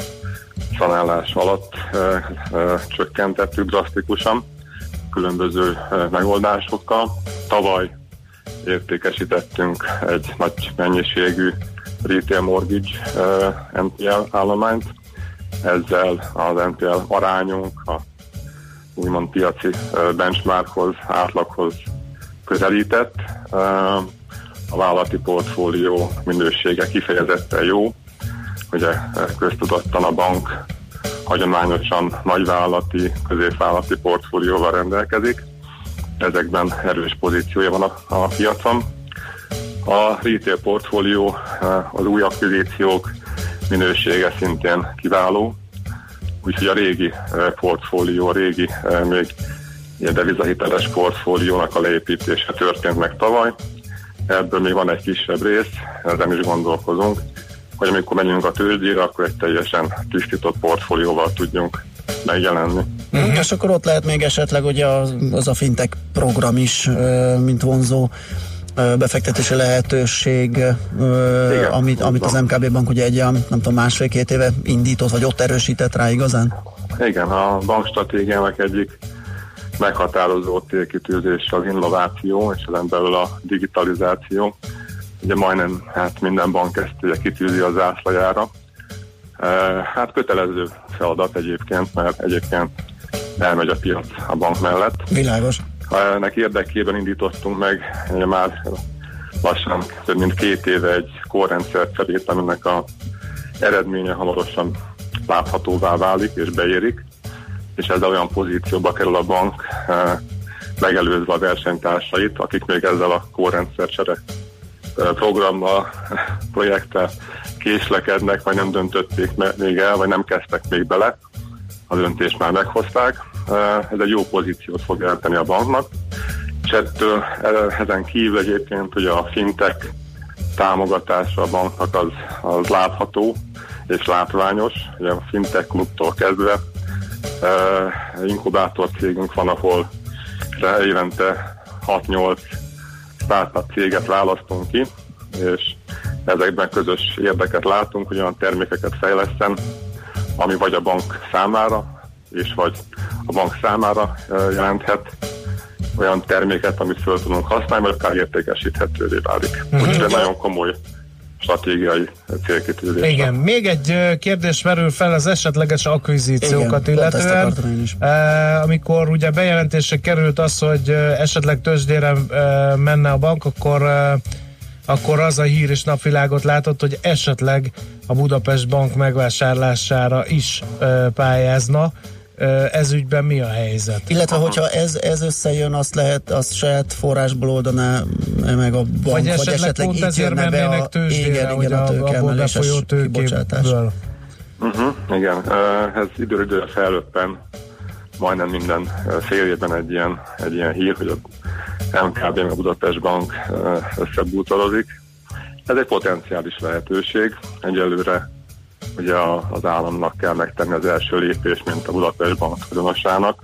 Speaker 12: szanálás alatt csökkentettük drasztikusan különböző megoldásokkal. Tavaly értékesítettünk egy nagy mennyiségű retail mortgage uh, NPL állományt, ezzel az NPL arányunk a úgymond piaci uh, benchmarkhoz, átlaghoz közelített. Uh, a vállalati portfólió minősége kifejezetten jó. Ugye köztudottan a bank hagyományosan nagyvállalati, középvállalati portfólióval rendelkezik. Ezekben erős pozíciója van a, a piacon. A retail portfólió, eh, az új akvizíciók minősége szintén kiváló, úgyhogy a régi eh, portfólió, a régi eh, még ilyen devizahiteles portfóliónak a leépítése történt meg tavaly. Ebből még van egy kisebb rész, ezen is gondolkozunk, hogy amikor megyünk a tőzsdére, akkor egy teljesen tisztított portfólióval tudjunk megjelenni.
Speaker 3: Mm. És akkor ott lehet még esetleg ugye az, az a fintech program is, mint vonzó befektetési lehetőség,
Speaker 12: Igen,
Speaker 3: amit, amit az. MKB bank ugye egy olyan, nem tudom, másfél-két éve indított, vagy ott erősített rá igazán?
Speaker 12: Igen, a bankstratégiának egyik meghatározó célkitűzés az innováció, és ezen belül a digitalizáció. Ugye majdnem hát minden bank ezt ugye kitűzi a zászlajára. Hát kötelező feladat egyébként, mert egyébként elmegy a piac a bank mellett.
Speaker 3: Világos.
Speaker 12: Ennek érdekében indítottunk meg már lassan több mint két éve egy korrendszer cserét, aminek a eredménye hamarosan láthatóvá válik és beérik, és ezzel olyan pozícióba kerül a bank, megelőzve a versenytársait, akik még ezzel a korrendszer csere programmal, projekttel késlekednek, vagy nem döntötték még el, vagy nem kezdtek még bele. A döntést már meghozták. Ez egy jó pozíciót fog jelenteni a banknak. És ettől eh, ezen kívül egyébként ugye a fintek támogatása a banknak az, az látható és látványos. Ugye a fintech klubtól kezdve uh, inkubátor cégünk van, ahol évente 6-8 startup céget választunk ki, és ezekben közös érdeket látunk, hogy olyan termékeket fejleszten, ami vagy a bank számára, és vagy a bank számára jelenthet olyan terméket, amit föl tudunk használni, vagy akár értékesíthetővé válik.
Speaker 13: Mhm.
Speaker 12: Úgyhogy nagyon komoly stratégiai célkitűzés.
Speaker 13: Igen, még egy kérdés merül fel az esetleges akvizíciókat
Speaker 3: Igen,
Speaker 13: illetően.
Speaker 3: is.
Speaker 13: Amikor ugye bejelentésre került az, hogy esetleg tőzsdére menne a bank, akkor akkor az a hír és napvilágot látott, hogy esetleg a Budapest Bank megvásárlására is pályázna. Ez ügyben mi a helyzet?
Speaker 3: Illetve, hogyha ez, ez összejön, azt lehet, azt saját forrásból oldaná meg a bank,
Speaker 13: Vagy esetleg pont
Speaker 3: itt
Speaker 13: ezért
Speaker 3: jönne be
Speaker 13: mennének
Speaker 3: a,
Speaker 13: tőzsdére,
Speaker 3: igen,
Speaker 13: hogy
Speaker 3: igen, a
Speaker 13: a-
Speaker 3: tőkeemeléses
Speaker 13: befolyó
Speaker 3: kibocsátás.
Speaker 13: tőkéből.
Speaker 12: Uh-huh, igen, uh, ez időről időre felöppen, majdnem minden fél évben egy ilyen, egy ilyen hír, hogy a MKB, meg a Budapest Bank összebútorozik. Ez egy potenciális lehetőség. Egyelőre ugye az államnak kell megtenni az első lépés, mint a Budapest Bank tulajdonosának,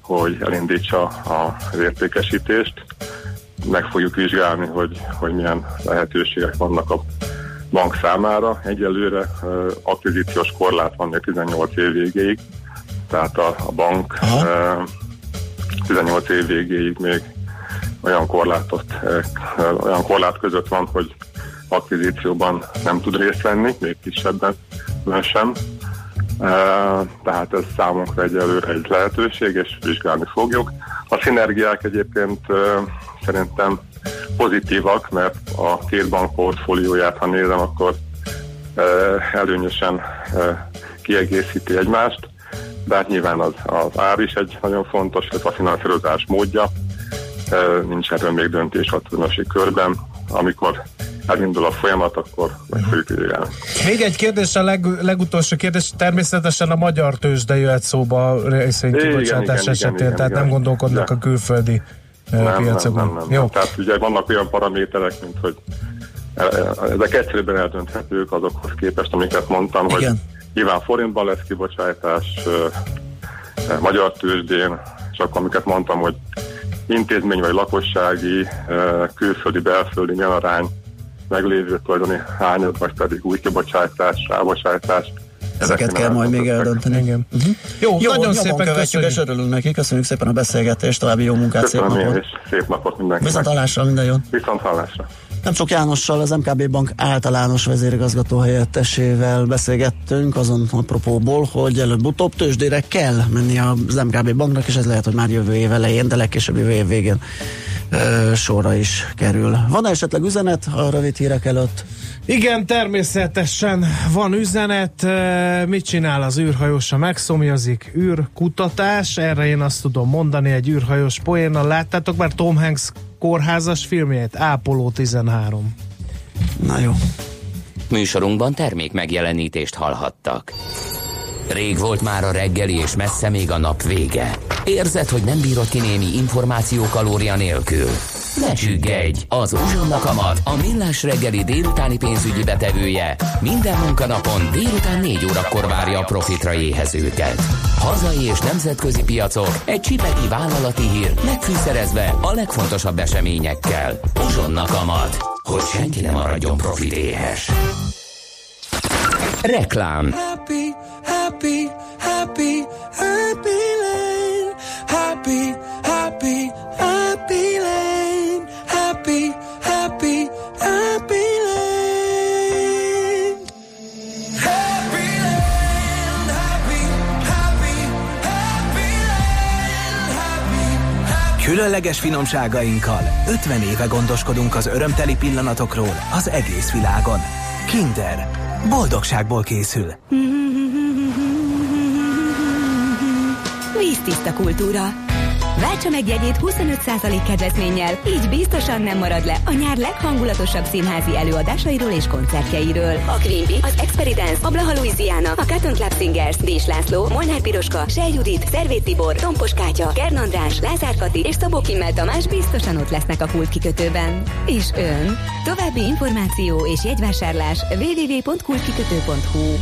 Speaker 12: hogy elindítsa az értékesítést. Meg fogjuk vizsgálni, hogy, hogy milyen lehetőségek vannak a bank számára. Egyelőre akvizíciós korlát van még 18 év végéig, tehát a, a bank uh, 18 év végéig még olyan korlátot, olyan korlát között van, hogy akvizícióban nem tud részt venni, még kisebben sem. Tehát ez számunkra egyelőre egy lehetőség, és vizsgálni fogjuk. A szinergiák egyébként szerintem pozitívak, mert a két bank portfólióját, ha nézem, akkor előnyösen kiegészíti egymást, de hát nyilván az, az ár is egy nagyon fontos, ez a finanszírozás módja, nincs erről még döntés a körben, amikor elindul a folyamat, akkor meg fogjuk vizsgálni.
Speaker 13: Még egy kérdés, a leg, legutolsó kérdés, természetesen a magyar tőzsde jöhet szóba részvénykibocsátás esetén,
Speaker 12: igen,
Speaker 13: tehát
Speaker 12: igen.
Speaker 13: nem gondolkodnak
Speaker 12: De.
Speaker 13: a külföldi nem,
Speaker 12: nem,
Speaker 13: piacokon.
Speaker 12: nem, nem, nem.
Speaker 13: Jó.
Speaker 12: Tehát ugye vannak olyan paraméterek, mint hogy e- e- ezek egyszerűbben eldönthetők azokhoz képest, amiket mondtam,
Speaker 3: Igen.
Speaker 12: hogy nyilván forintban lesz kibocsátás, magyar tőzsdén, és akkor amiket mondtam, hogy intézmény vagy lakossági, külföldi, belföldi milyen arány, meglévő tulajdoni hányad, vagy pedig új kibocsátás, rábocsátás.
Speaker 3: Ezeket kell majd még eldönteni.
Speaker 13: Igen. Uh-huh. Jó,
Speaker 3: Jó,
Speaker 13: nagyon szépen
Speaker 3: követjük,
Speaker 13: köszönjük.
Speaker 3: és örülünk neki. Köszönjük szépen a beszélgetést, további jó munkát, szép
Speaker 12: Köszönöm én
Speaker 3: napot.
Speaker 12: szép napot mindenkinek.
Speaker 3: Viszont hallásra, minden jót.
Speaker 12: Viszont hallásra.
Speaker 3: Nem csak Jánossal, az MKB Bank általános vezérigazgató helyettesével beszélgettünk azon apropóból, hogy előbb-utóbb tőzsdére kell menni az MKB Banknak, és ez lehet, hogy már jövő év elején, de legkésőbb jövő év végén ö, sorra is kerül. Van esetleg üzenet a rövid hírek előtt?
Speaker 4: Igen, természetesen van üzenet. Mit csinál az űrhajósa? Megszomjazik űrkutatás. Erre én azt tudom mondani, egy űrhajós poénnal láttátok már Tom Hanks kórházas filmjét? Apollo 13.
Speaker 3: Na jó.
Speaker 1: Műsorunkban termék megjelenítést hallhattak. Rég volt már a reggeli, és messze még a nap vége. Érzed, hogy nem bírod ki némi információ kalória nélkül? Ne csüggedj! Az Uzsonna Kamat, a millás reggeli délutáni pénzügyi betevője minden munkanapon délután 4 órakor várja a profitra éhezőket. Hazai és nemzetközi piacok, egy csipeti vállalati hír, megfűszerezve a legfontosabb eseményekkel. Uzsonna Kamat, hogy senki ne maradjon profit éhes. Reklám
Speaker 2: Happy, happy, happy, happy land. Happy, happy, happy land. Happy, happy, happy land. Happy land, happy, happy, happy land. Happy, happy.
Speaker 14: Különleges finomságainkkal 50 éve gondoskodunk az örömteli pillanatokról az egész világon. Kinder. Boldogságból készül. <laughs>
Speaker 15: Víztiszta kultúra. Váltsa meg jegyét 25% kedvezménnyel, így biztosan nem marad le a nyár leghangulatosabb színházi előadásairól és koncertjeiről. A Queen Bee, az Experience, a Blaha Louisiana, a Cotton Club Singers, Dés László, Molnár Piroska, Sej Judit, Szervét Tibor, Tompos Kátya, Kern András, Lázár Kati és Szabó Kimmel Tamás biztosan ott lesznek a kult kikötőben. És ön? További információ és jegyvásárlás www.kultkikötő.hu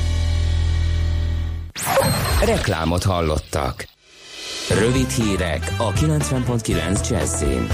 Speaker 1: Reklámot hallottak. Rövid hírek a 90.9 Jazzin.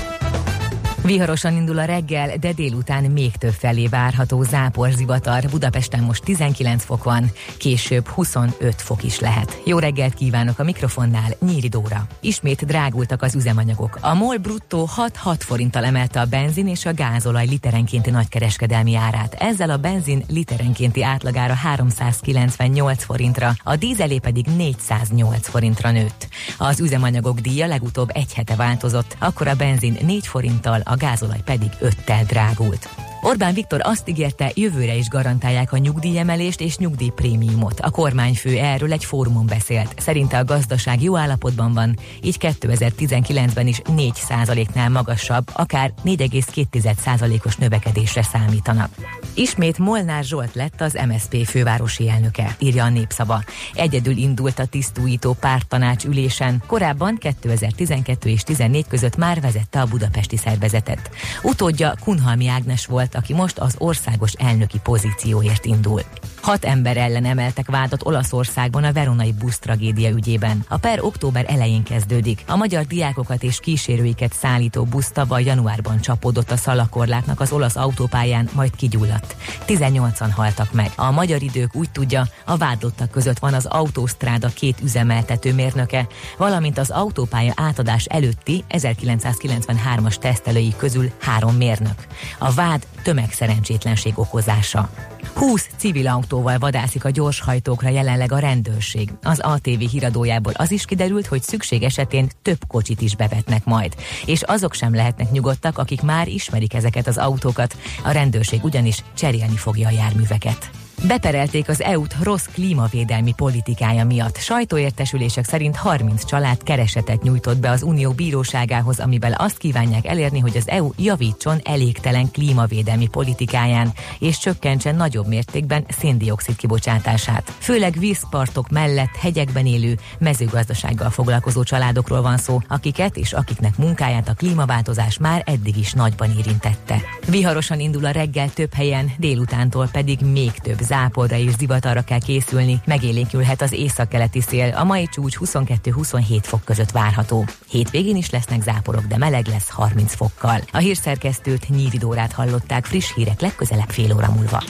Speaker 8: Viharosan indul a reggel, de délután még több felé várható zápor zivatar. Budapesten most 19 fok van, később 25 fok is lehet. Jó reggelt kívánok a mikrofonnál, Nyíri Dóra. Ismét drágultak az üzemanyagok. A MOL bruttó 6-6 forinttal emelte a benzin és a gázolaj literenkénti nagykereskedelmi árát. Ezzel a benzin literenkénti átlagára 398 forintra, a dízelé pedig 408 forintra nőtt. Az üzemanyagok díja legutóbb egy hete változott, akkor a benzin 4 forinttal, a gázolaj pedig 5-tel drágult. Orbán Viktor azt ígérte, jövőre is garantálják a nyugdíjemelést és nyugdíjprémiumot. A kormányfő erről egy fórumon beszélt. Szerinte a gazdaság jó állapotban van, így 2019-ben is 4%-nál magasabb, akár 4,2%-os növekedésre számítanak. Ismét Molnár Zsolt lett az MSZP fővárosi elnöke, írja a népszava. Egyedül indult a tisztújító párttanács ülésen, korábban 2012 és 14 között már vezette a budapesti szervezetet. Utódja Kunhalmi Ágnes volt, aki most az országos elnöki pozícióért indul. Hat ember ellen emeltek vádat Olaszországban a veronai busz tragédia ügyében. A per október elején kezdődik. A magyar diákokat és kísérőiket szállító busz tavaly januárban csapódott a szalakorlátnak az olasz autópályán, majd kigyulladt. 18-an haltak meg. A magyar idők úgy tudja, a vádlottak között van az autósztráda két üzemeltető mérnöke, valamint az autópálya átadás előtti 1993-as tesztelői közül három mérnök. A vád tömegszerencsétlenség okozása. 20 civil autóval vadászik a gyorshajtókra jelenleg a rendőrség. Az ATV híradójából az is kiderült, hogy szükség esetén több kocsit is bevetnek majd. És azok sem lehetnek nyugodtak, akik már ismerik ezeket az autókat. A rendőrség ugyanis cserélni fogja a járműveket. Beperelték az EU-t rossz klímavédelmi politikája miatt. Sajtóértesülések szerint 30 család keresetet nyújtott be az Unió bíróságához, amivel azt kívánják elérni, hogy az EU javítson elégtelen klímavédelmi politikáján, és csökkentsen nagyobb mértékben széndiokszid kibocsátását. Főleg vízpartok mellett hegyekben élő, mezőgazdasággal foglalkozó családokról van szó, akiket és akiknek munkáját a klímaváltozás már eddig is nagyban érintette. Viharosan indul a reggel több helyen, délutántól pedig még több záporra és zivatarra kell készülni, megélénkülhet az északkeleti szél, a mai csúcs 22-27 fok között várható. Hétvégén is lesznek záporok, de meleg lesz 30 fokkal. A hírszerkesztőt Nyíri Dórát hallották friss hírek legközelebb fél óra múlva.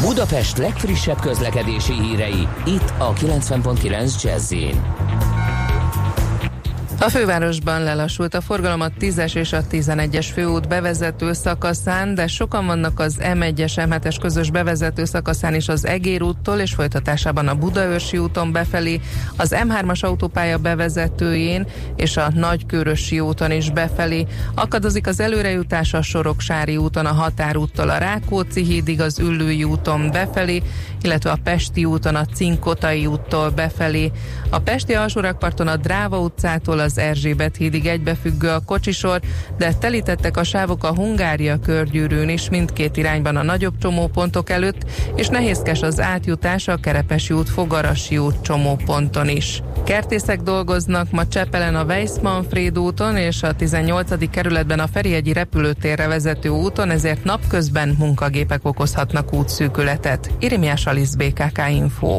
Speaker 1: Budapest legfrissebb közlekedési hírei, itt a 90.9 jazz
Speaker 16: A fővárosban lelassult a forgalom a 10-es és a 11-es főút bevezető szakaszán, de sokan vannak az M1-es, M7-es közös bevezető szakaszán is az Egér úttól és folytatásában a Budaörsi úton befelé, az M3-as autópálya bevezetőjén és a Nagykörösi úton is befelé. Akadozik az előrejutás a Soroksári úton, a Határúttól a Rákóczi hídig, az Üllői úton befelé, illetve a Pesti úton a Cinkotai úttól befelé. A Pesti alsórakparton a Dráva utcától az Erzsébet hídig egybefüggő a kocsisor, de telítettek a sávok a Hungária körgyűrűn is mindkét irányban a nagyobb csomópontok előtt, és nehézkes az átjutás a Kerepesi út Fogarasi út csomóponton is. Kertészek dolgoznak ma Csepelen a Weiss-Manfred úton és a 18. kerületben a Ferihegyi repülőtérre vezető úton, ezért napközben munkagépek okozhatnak útszűkületet. Irimiás Alisz BKK Info.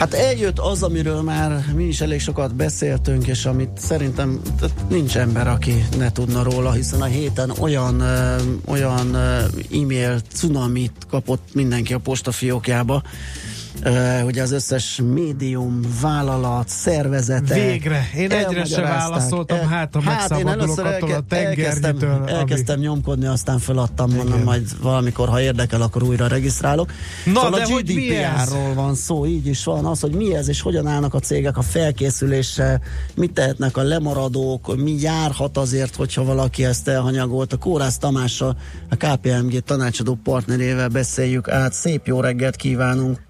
Speaker 3: Hát eljött az, amiről már mi is elég sokat beszéltünk, és amit szerintem nincs ember, aki ne tudna róla, hiszen a héten olyan, olyan e-mail cunamit kapott mindenki a postafiókjába, Ugye az összes médium, vállalat, szervezete.
Speaker 17: Végre! Én egyre
Speaker 3: elmagyarázták.
Speaker 17: válaszoltam,
Speaker 3: Eh,
Speaker 17: hát ha
Speaker 3: hát én először
Speaker 17: a
Speaker 3: elke-
Speaker 17: tengernyitől,
Speaker 3: elkezdtem,
Speaker 17: ami-
Speaker 3: elkezdtem nyomkodni, aztán feladtam, mondom, majd valamikor, ha érdekel, akkor újra regisztrálok.
Speaker 17: Na,
Speaker 3: szóval
Speaker 17: de
Speaker 3: a
Speaker 17: hogy?
Speaker 3: GDPR-ról van szó, így is van az, hogy mi ez, és hogyan állnak a cégek a felkészüléssel, mit tehetnek a lemaradók, mi járhat azért, hogyha valaki ezt elhanyagolt. A Kórász Tamással, a KPMG tanácsadó partnerével beszéljük át. Szép jó reggelt kívánunk!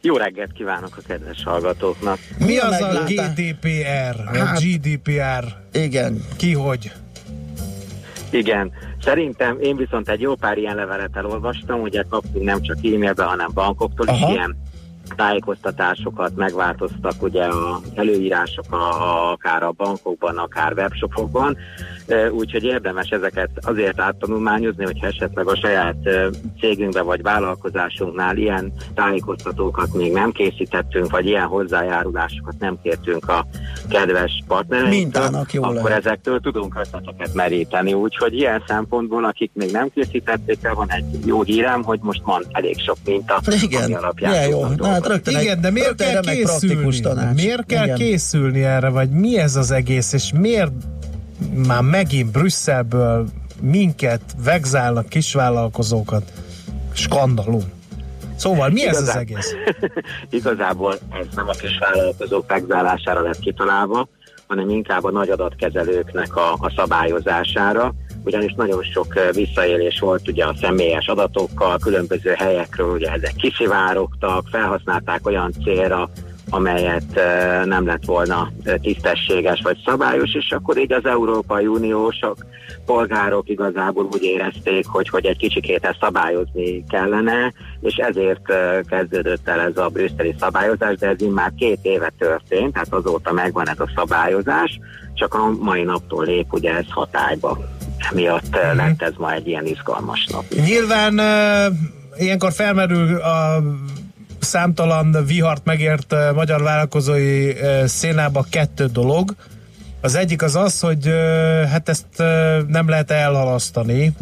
Speaker 18: Jó reggelt kívánok a kedves hallgatóknak.
Speaker 4: Mi az a? GDPR?
Speaker 18: Hát-
Speaker 4: GDPR?
Speaker 3: Igen.
Speaker 4: Ki hogy?
Speaker 18: Igen, szerintem én viszont egy jó pár ilyen levelet elolvastam, ugye kaptunk nem csak e-mailbe, hanem bankoktól is ilyen tájékoztatásokat, megváltoztak ugye a előírások a, a, akár a bankokban, akár webshopokban, úgyhogy érdemes ezeket azért áttanulmányozni, hogyha esetleg a saját e, cégünkbe vagy vállalkozásunknál ilyen tájékoztatókat még nem készítettünk, vagy ilyen hozzájárulásokat nem kértünk a kedves partnereinktől, akkor
Speaker 3: lehet.
Speaker 18: ezektől tudunk ötleteket meríteni. Úgyhogy ilyen szempontból, akik még nem készítették el, van egy jó hírem, hogy most van elég sok minta,
Speaker 3: Igen,
Speaker 18: ami alapján
Speaker 3: milyen jó. Na, hát rögtön
Speaker 4: Igen, de miért kell készülni? Miért kell
Speaker 3: Igen.
Speaker 4: készülni erre, vagy mi ez az egész, és miért már megint Brüsszelből minket vegzálnak kisvállalkozókat? Skandalum. Szóval mi ez az
Speaker 18: Igazán-
Speaker 4: egész? <laughs>
Speaker 18: Igazából ez nem a kis vállalkozók megzálására lett kitalálva, hanem inkább a nagy adatkezelőknek a, a szabályozására, ugyanis nagyon sok eh, visszaélés volt ugye a személyes adatokkal, különböző helyekről, ugye ezek kiszivárogtak, felhasználták olyan célra, amelyet nem lett volna tisztességes vagy szabályos, és akkor így az Európai Uniósok polgárok igazából úgy érezték, hogy, hogy egy kicsikét ezt szabályozni kellene, és ezért kezdődött el ez a brüsszeli szabályozás, de ez már két éve történt, tehát azóta megvan ez a szabályozás, csak a mai naptól lép ugye ez hatályba. Emiatt eh, lett ez ma egy ilyen izgalmas nap.
Speaker 4: Nyilván uh, ilyenkor felmerül a számtalan vihart megért magyar vállalkozói szénába kettő dolog. Az egyik az az, hogy hát ezt nem lehet elhalasztani.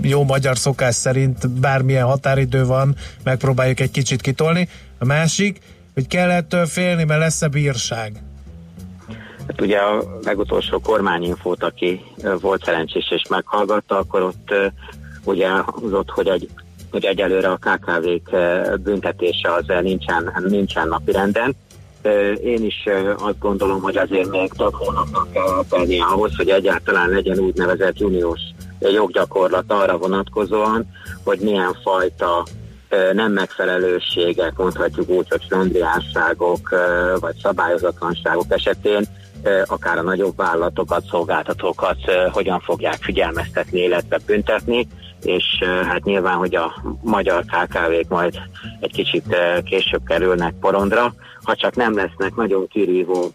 Speaker 4: Jó magyar szokás szerint bármilyen határidő van, megpróbáljuk egy kicsit kitolni. A másik, hogy kell ettől félni, mert lesz-e bírság.
Speaker 18: Hát ugye a legutolsó kormányinfót, aki volt szerencsés és meghallgatta, akkor ott ugye elhangzott, hogy egy hogy egyelőre a KKV-k ö, büntetése az ö, nincsen, nincsen napirenden. Ö, Én is azt gondolom, hogy azért még több hónapnak kell tennie ahhoz, hogy egyáltalán legyen úgynevezett uniós joggyakorlat arra vonatkozóan, hogy milyen fajta nem megfelelősségek, mondhatjuk úgy, hogy flandriásságok ö, vagy szabályozatlanságok esetén akár a nagyobb vállalatokat, szolgáltatókat hogyan fogják figyelmeztetni, illetve büntetni, és hát nyilván, hogy a magyar KKV-k majd egy kicsit később kerülnek porondra, ha csak nem lesznek nagyon kirívó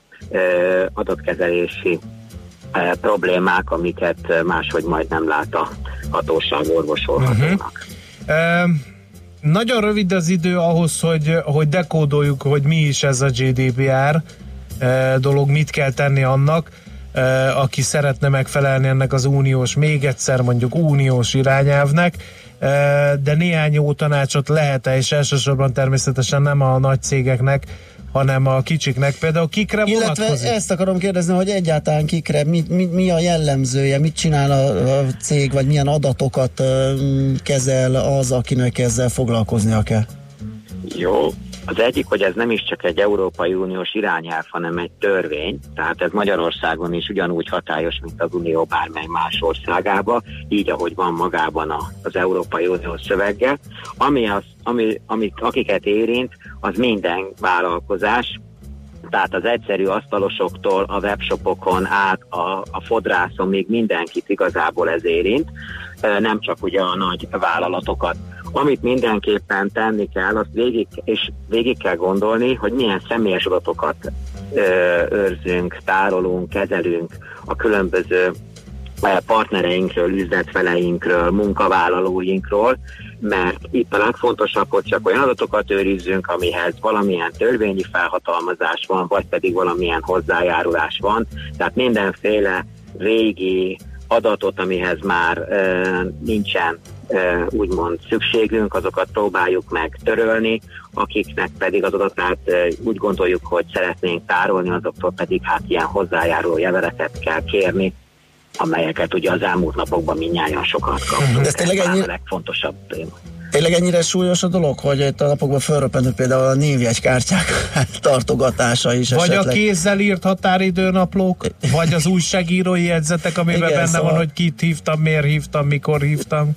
Speaker 18: adatkezelési problémák, amiket máshogy majd nem lát a hatóság orvosolhatónak.
Speaker 4: Uh, nagyon rövid az idő ahhoz, hogy, hogy dekódoljuk, hogy mi is ez a GDPR dolog, mit kell tenni annak, aki szeretne megfelelni ennek az uniós, még egyszer mondjuk uniós irányelvnek, uh, de néhány jó tanácsot lehet-e, és elsősorban természetesen nem a nagy cégeknek, hanem a kicsiknek. Például kikre
Speaker 3: Illetve
Speaker 4: vonatkozik?
Speaker 3: ezt akarom kérdezni, hogy egyáltalán kikre, mi, mi, mi a jellemzője, mit csinál a, a cég, vagy milyen adatokat ö, kezel az, akinek ezzel foglalkoznia kell.
Speaker 18: Jó. Az egyik, hogy ez nem is csak egy Európai Uniós irányelv, hanem egy törvény, tehát ez Magyarországon is ugyanúgy hatályos, mint az Unió bármely más országába, így ahogy van magában a, az Európai Unió szövege. Ami az, ami, amit, akiket érint, az minden vállalkozás, tehát az egyszerű asztalosoktól a webshopokon át a, a fodrászon még mindenkit igazából ez érint, nem csak ugye a nagy vállalatokat. Amit mindenképpen tenni kell, azt végig, és végig kell gondolni, hogy milyen személyes adatokat ö, őrzünk, tárolunk, kezelünk a különböző ö, partnereinkről, üzletfeleinkről, munkavállalóinkról, mert itt a legfontosabb, hogy csak olyan adatokat őrizzünk, amihez valamilyen törvényi felhatalmazás van, vagy pedig valamilyen hozzájárulás van. Tehát mindenféle régi adatot, amihez már e, nincsen úgymond szükségünk, azokat próbáljuk meg törölni, akiknek pedig az adatát úgy gondoljuk, hogy szeretnénk tárolni, azoktól pedig hát ilyen hozzájáruló leveleket kell kérni, amelyeket ugye az elmúlt napokban mindnyájan sokat kaptunk.
Speaker 3: De ez tényleg ennyi-
Speaker 18: a legfontosabb téma.
Speaker 3: Tényleg ennyire súlyos a dolog, hogy itt a napokban fölröppenő például a névjegykártyák <laughs> tartogatása is
Speaker 4: Vagy
Speaker 3: esetleg.
Speaker 4: a kézzel írt határidőnaplók, vagy az újságírói jegyzetek, amiben
Speaker 3: Igen,
Speaker 4: benne
Speaker 3: szóval-
Speaker 4: van, hogy kit hívtam, miért hívtam, mikor hívtam.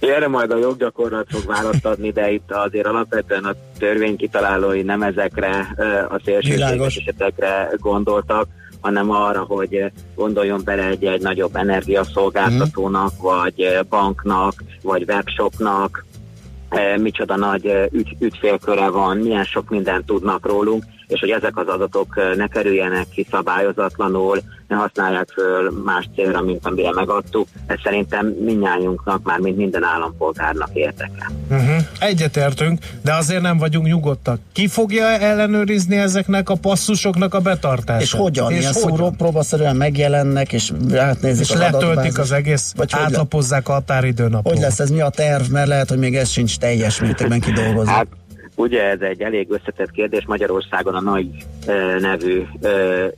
Speaker 18: Erre majd a joggyakorlat fog választ adni, de itt azért alapvetően a törvény kitalálói nem ezekre a szélsőséges esetekre gondoltak, hanem arra, hogy gondoljon bele egy, egy nagyobb energiaszolgáltatónak,
Speaker 3: Mhm.
Speaker 18: vagy banknak, vagy webshopnak, eh, micsoda nagy ügy, ügyfélköre van, milyen sok mindent tudnak rólunk, és hogy ezek az adatok ne kerüljenek ki szabályozatlanul, ne használják föl más célra, mint amire megadtuk. Ez szerintem mindnyájunknak, már mint minden állampolgárnak érdeke.
Speaker 4: Uh-huh. Egyetértünk, de azért nem vagyunk nyugodtak. Ki fogja ellenőrizni ezeknek a passzusoknak a betartását?
Speaker 3: És hogyan? Ilyen szúró próbaszerűen megjelennek, és átnézik
Speaker 4: És
Speaker 3: az
Speaker 4: letöltik az egész,
Speaker 3: Vagy
Speaker 4: átlapozzák a határidőnapot.
Speaker 3: Hogy lesz ez, mi a terv? Mert lehet, hogy még ez sincs teljes mértékben kidolgozva.
Speaker 18: Hát ugye ez egy elég összetett kérdés. Magyarországon a NAI nevű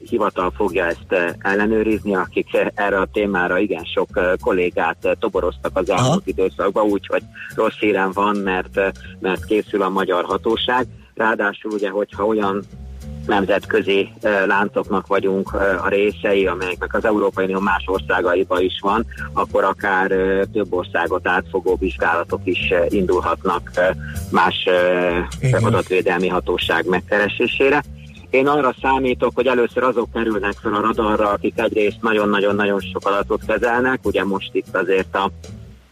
Speaker 18: hivatal fogja ezt ellenőrizni, akik erre a témára igen sok kollégát toboroztak az elmúlt időszakban, úgyhogy rossz hírem van, mert, mert készül a magyar hatóság. Ráadásul ugye, hogyha olyan nemzetközi láncoknak vagyunk a részei, amelyeknek az Európai Unió más országaiban is van, akkor akár több országot átfogó vizsgálatok is indulhatnak más eh, adatvédelmi hatóság megkeresésére. Én arra számítok, hogy először azok kerülnek fel a radarra, akik egyrészt nagyon-nagyon-nagyon sok adatot kezelnek, ugye most itt azért a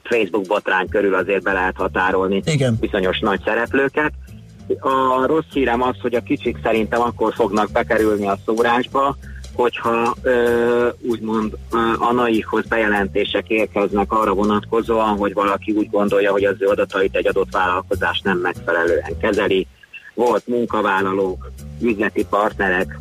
Speaker 18: Facebook botrány körül azért be lehet határolni
Speaker 3: Igen.
Speaker 18: bizonyos nagy szereplőket. A rossz hírem az, hogy a kicsik szerintem akkor fognak bekerülni a szórásba, hogyha ö, úgymond ö, a NAI-hoz bejelentések érkeznek arra vonatkozóan, hogy valaki úgy gondolja, hogy az ő adatait egy adott vállalkozás nem megfelelően kezeli. Volt munkavállalók, üzleti partnerek,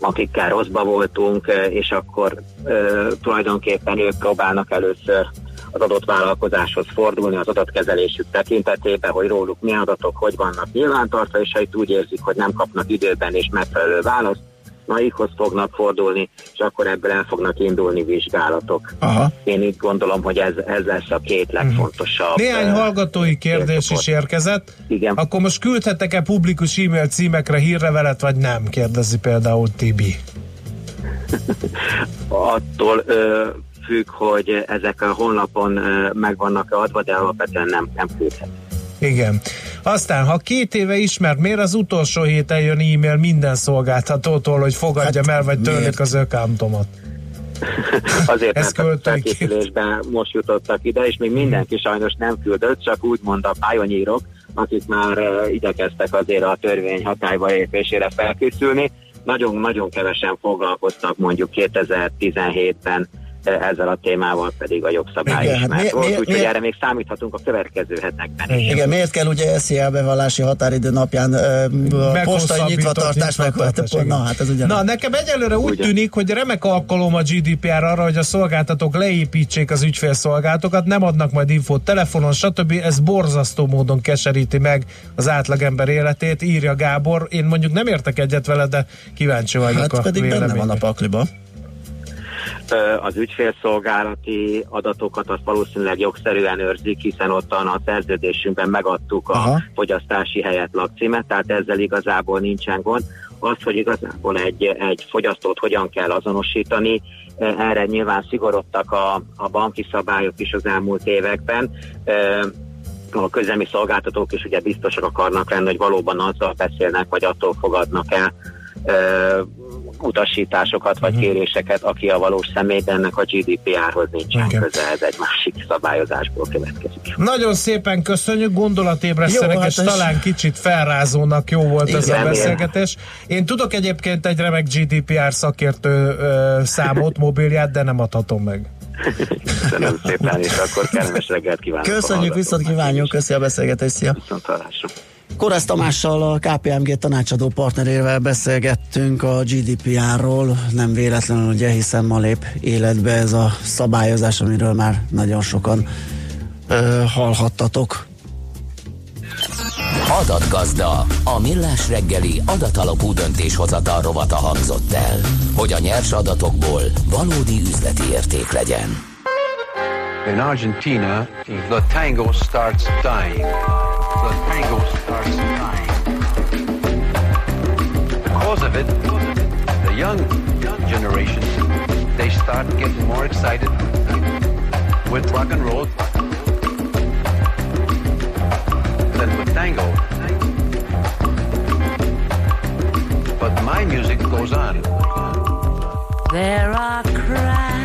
Speaker 18: akikkel rosszba voltunk, és akkor ö, tulajdonképpen ők próbálnak először az adott vállalkozáshoz fordulni az adatkezelésük tekintetében, hogy róluk mi adatok, hogy vannak nyilvántartva, és ha itt úgy érzik, hogy nem kapnak időben és megfelelő választ, naikhoz fognak fordulni, és akkor ebből el fognak indulni vizsgálatok.
Speaker 3: Aha.
Speaker 18: Én így gondolom, hogy ez, ez lesz a két legfontosabb.
Speaker 4: Néhány hallgatói kérdés is érkezett.
Speaker 18: Igen.
Speaker 4: Akkor most küldhetek-e publikus e-mail címekre hírlevelet, vagy nem? Kérdezi például Tibi. <laughs>
Speaker 18: attól ö, függ, hogy ezek a honlapon meg vannak adva, de alapvetően nem, nem küldhet.
Speaker 4: Igen. Aztán, ha két éve ismert, miért az utolsó héten jön e-mail minden szolgáltatótól, hogy fogadjam
Speaker 3: Hát
Speaker 4: el, vagy törlik az ökámtomat? <laughs>
Speaker 18: Azért,
Speaker 4: Ez
Speaker 18: mert a
Speaker 4: költői
Speaker 18: felkészülésben most jutottak ide, és még mindenki sajnos nem küldött, csak úgymond a pályonyírok, akik már ö, igyekeztek azért a törvény hatályba lépésére felkészülni. Nagyon-nagyon kevesen foglalkoztak mondjuk 2017-ben ö, ezzel a témával pedig a jogszabály
Speaker 3: Igen,
Speaker 18: is
Speaker 3: hát
Speaker 18: mert
Speaker 3: mi-
Speaker 18: volt, úgyhogy erre még számíthatunk a következő hetekben is.
Speaker 3: Igen, miért kell ugye SZIA bevallási határidő napján a postai nyitvatartás meg... Na, hát ez ugyan.
Speaker 4: Na, nekem egyelőre úgy tűnik, hogy remek alkalom a GDPR arra, hogy a szolgáltatók leépítsék az ügyfélszolgálatokat, nem adnak majd infót telefonon, stb. Ez borzasztó módon keseríti meg az átlagember életét, írja Gábor. Én mondjuk nem értek egyet vele, de kíváncsi vagyok
Speaker 3: Hát
Speaker 4: a
Speaker 3: pedig benne van a pakliba.
Speaker 18: Az ügyfélszolgálati adatokat azt valószínűleg jogszerűen őrzik, hiszen ott a szerződésünkben megadtuk a
Speaker 3: Aha.
Speaker 18: fogyasztási helyet lakcímet, tehát ezzel igazából nincsen gond. Az, hogy igazából egy, egy fogyasztót hogyan kell azonosítani, erre nyilván szigorodtak a, a banki szabályok is az elmúlt években. A közemi szolgáltatók is ugye biztosak akarnak lenni, hogy valóban azzal beszélnek, vagy attól fogadnak el ö, utasításokat vagy kéréseket, aki a valós személy, de ennek a GDPR-hoz nincsen
Speaker 4: Igen.
Speaker 18: köze, ez egy másik szabályozásból következik.
Speaker 4: Nagyon szépen köszönjük, gondolatébresztenek,
Speaker 3: hát
Speaker 4: és
Speaker 3: ez-
Speaker 4: talán kicsit felrázónak jó volt ez a
Speaker 18: Igen.
Speaker 4: beszélgetés. Én tudok egyébként egy remek GDPR szakértő ö, számot, <laughs> mobilját, de nem adhatom meg.
Speaker 18: Köszönöm szépen, és akkor kellemes reggelt kívánok.
Speaker 3: Köszönjük, viszont kívánjuk, köszi a beszélgetést, szia!
Speaker 18: Viszontlátásra.
Speaker 3: Korász Tamással, a KPMG tanácsadó partnerével beszélgettünk a GDPR-ról, nem véletlenül ugye, hiszen ma lép életbe ez a szabályozás, amiről már nagyon sokan ö, hallhattatok.
Speaker 1: Adatgazda, a millás reggeli adatalapú döntéshozatal rovata hangzott el, hogy a nyers adatokból valódi üzleti érték legyen.
Speaker 19: In Argentina, the tango starts dying. The tango starts dying. Because of it, the young, young generation, they start getting more excited with rock and roll than with tango. But my music goes on.
Speaker 20: There are cracks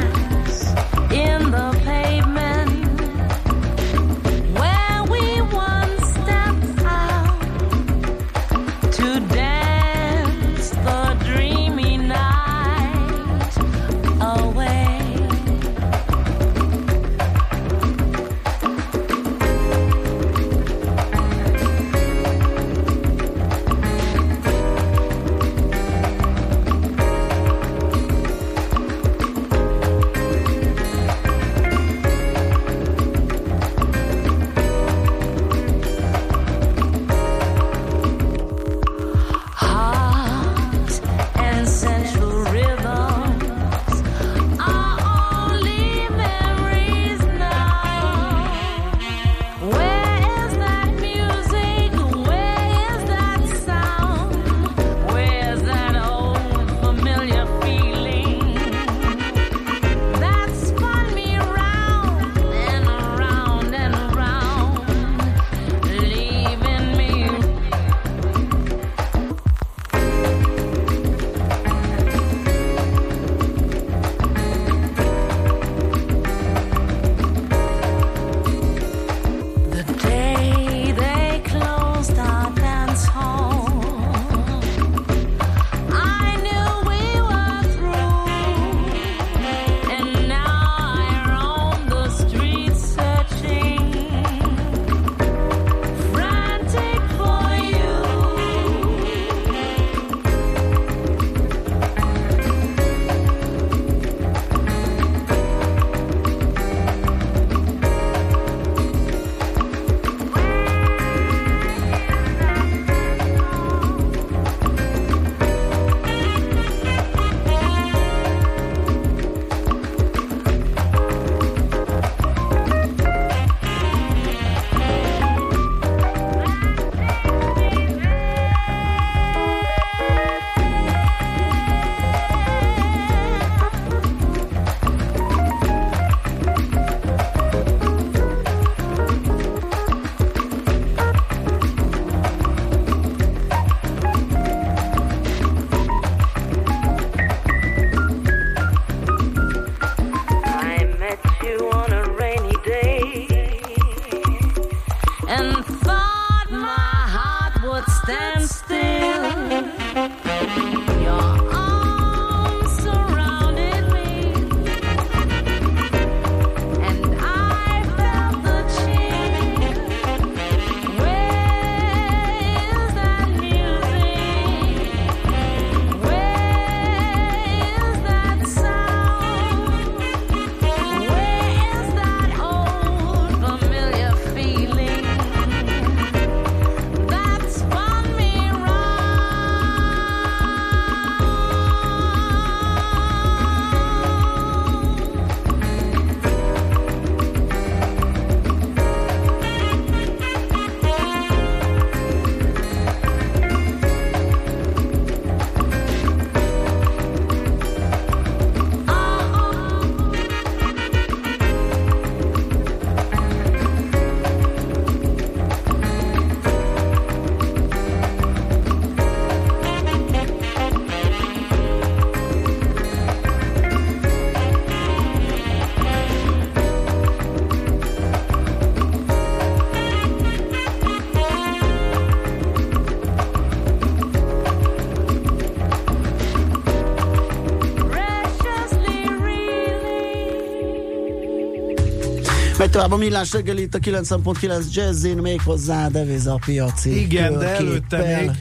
Speaker 3: Megy tovább a millás reggel itt a 9.9 Jazzin, még hozzá deviza piaci
Speaker 4: Igen, de előtte még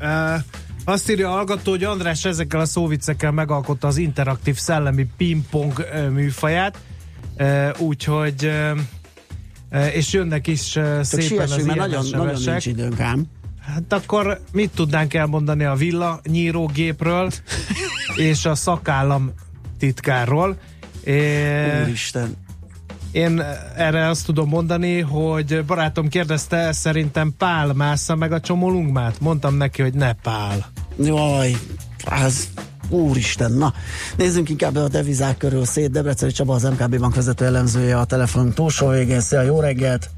Speaker 4: uh, azt írja a hallgató, hogy András ezekkel a szóviccekkel megalkotta az interaktív szellemi pingpong uh, műfaját, uh, úgyhogy uh, eh, és jönnek is eh,
Speaker 3: Csak
Speaker 4: szépen az
Speaker 3: siessünk, mert
Speaker 4: ilyen
Speaker 3: nagyon, nagyon nincs időnk ám.
Speaker 4: Hát akkor mit tudnánk elmondani a villa nyírógépről <laughs> és a szakállam titkárról? É,
Speaker 3: Úristen.
Speaker 4: Én erre azt tudom mondani, hogy barátom kérdezte, szerintem Pál másza meg a csomolungmát. Mondtam neki, hogy ne Pál.
Speaker 3: Jaj, az Úristen, na, nézzünk inkább a devizák körül szét. Debreceni Csaba, az MKB bank vezető elemzője a telefon túlsó végén. Szia, jó reggelt!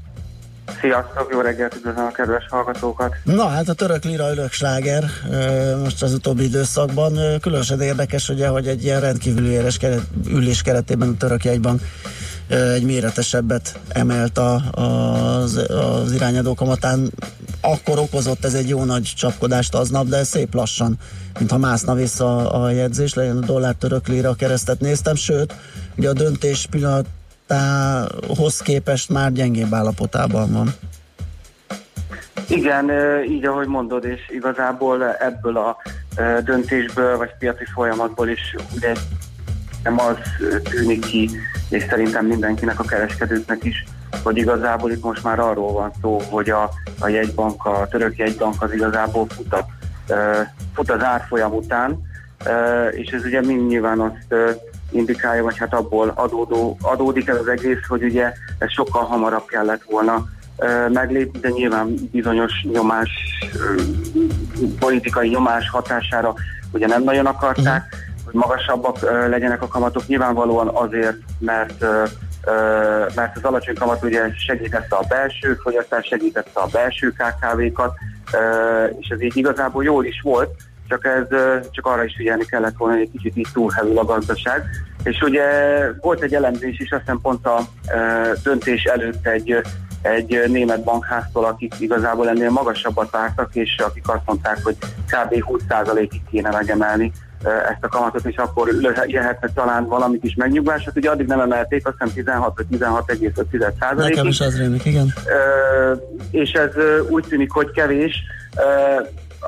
Speaker 21: Sziasztok, jó reggelt, üdvözlöm a kedves hallgatókat.
Speaker 3: Na, hát a török lira örök sláger ö, most az utóbbi időszakban. Különösen érdekes, ugye, hogy egy ilyen rendkívüli ülés keretében a török jegybank egy méretesebbet emelt a, az, az irányadó kamatán. Akkor okozott ez egy jó nagy csapkodást aznap, de szép lassan, mintha mászna vissza a jegyzés, legyen a dollár török lira keresztet néztem, sőt, ugye a döntés pillanatához képest már gyengébb állapotában van.
Speaker 21: Igen, így ahogy mondod, és igazából ebből a döntésből, vagy piaci folyamatból is ugye nem az tűnik ki, és szerintem mindenkinek, a kereskedőknek is, hogy igazából itt most már arról van szó, hogy a, a jegybank, a török jegybank az igazából fut, a, fut az árfolyam után, és ez ugye mind nyilván azt indikálja, vagy hát abból adódó, adódik ez az egész, hogy ugye ez sokkal hamarabb kellett volna meglépni, de nyilván bizonyos nyomás, politikai nyomás hatására ugye nem nagyon akarták, hogy magasabbak legyenek a kamatok, nyilvánvalóan azért, mert mert az alacsony kamat ugye segítette a belső fogyasztást, segítette a belső KKV-kat, és ez így igazából jól is volt, csak ez csak arra is figyelni kellett volna, hogy egy kicsit így túlhevül a gazdaság. És ugye volt egy elemzés is, azt hiszem pont a döntés előtt egy egy német bankháztól, akik igazából ennél magasabbat vártak, és akik azt mondták, hogy kb. 20%-ig kéne megemelni ezt a kamatot, és akkor jöhetne talán valamit is megnyugvás. Hát ugye addig nem emelték, azt hiszem 16 vagy 16,5%-ig.
Speaker 3: Nekem is az rémlik, igen.
Speaker 21: Ö, és ez ö, úgy tűnik, hogy kevés. Ö,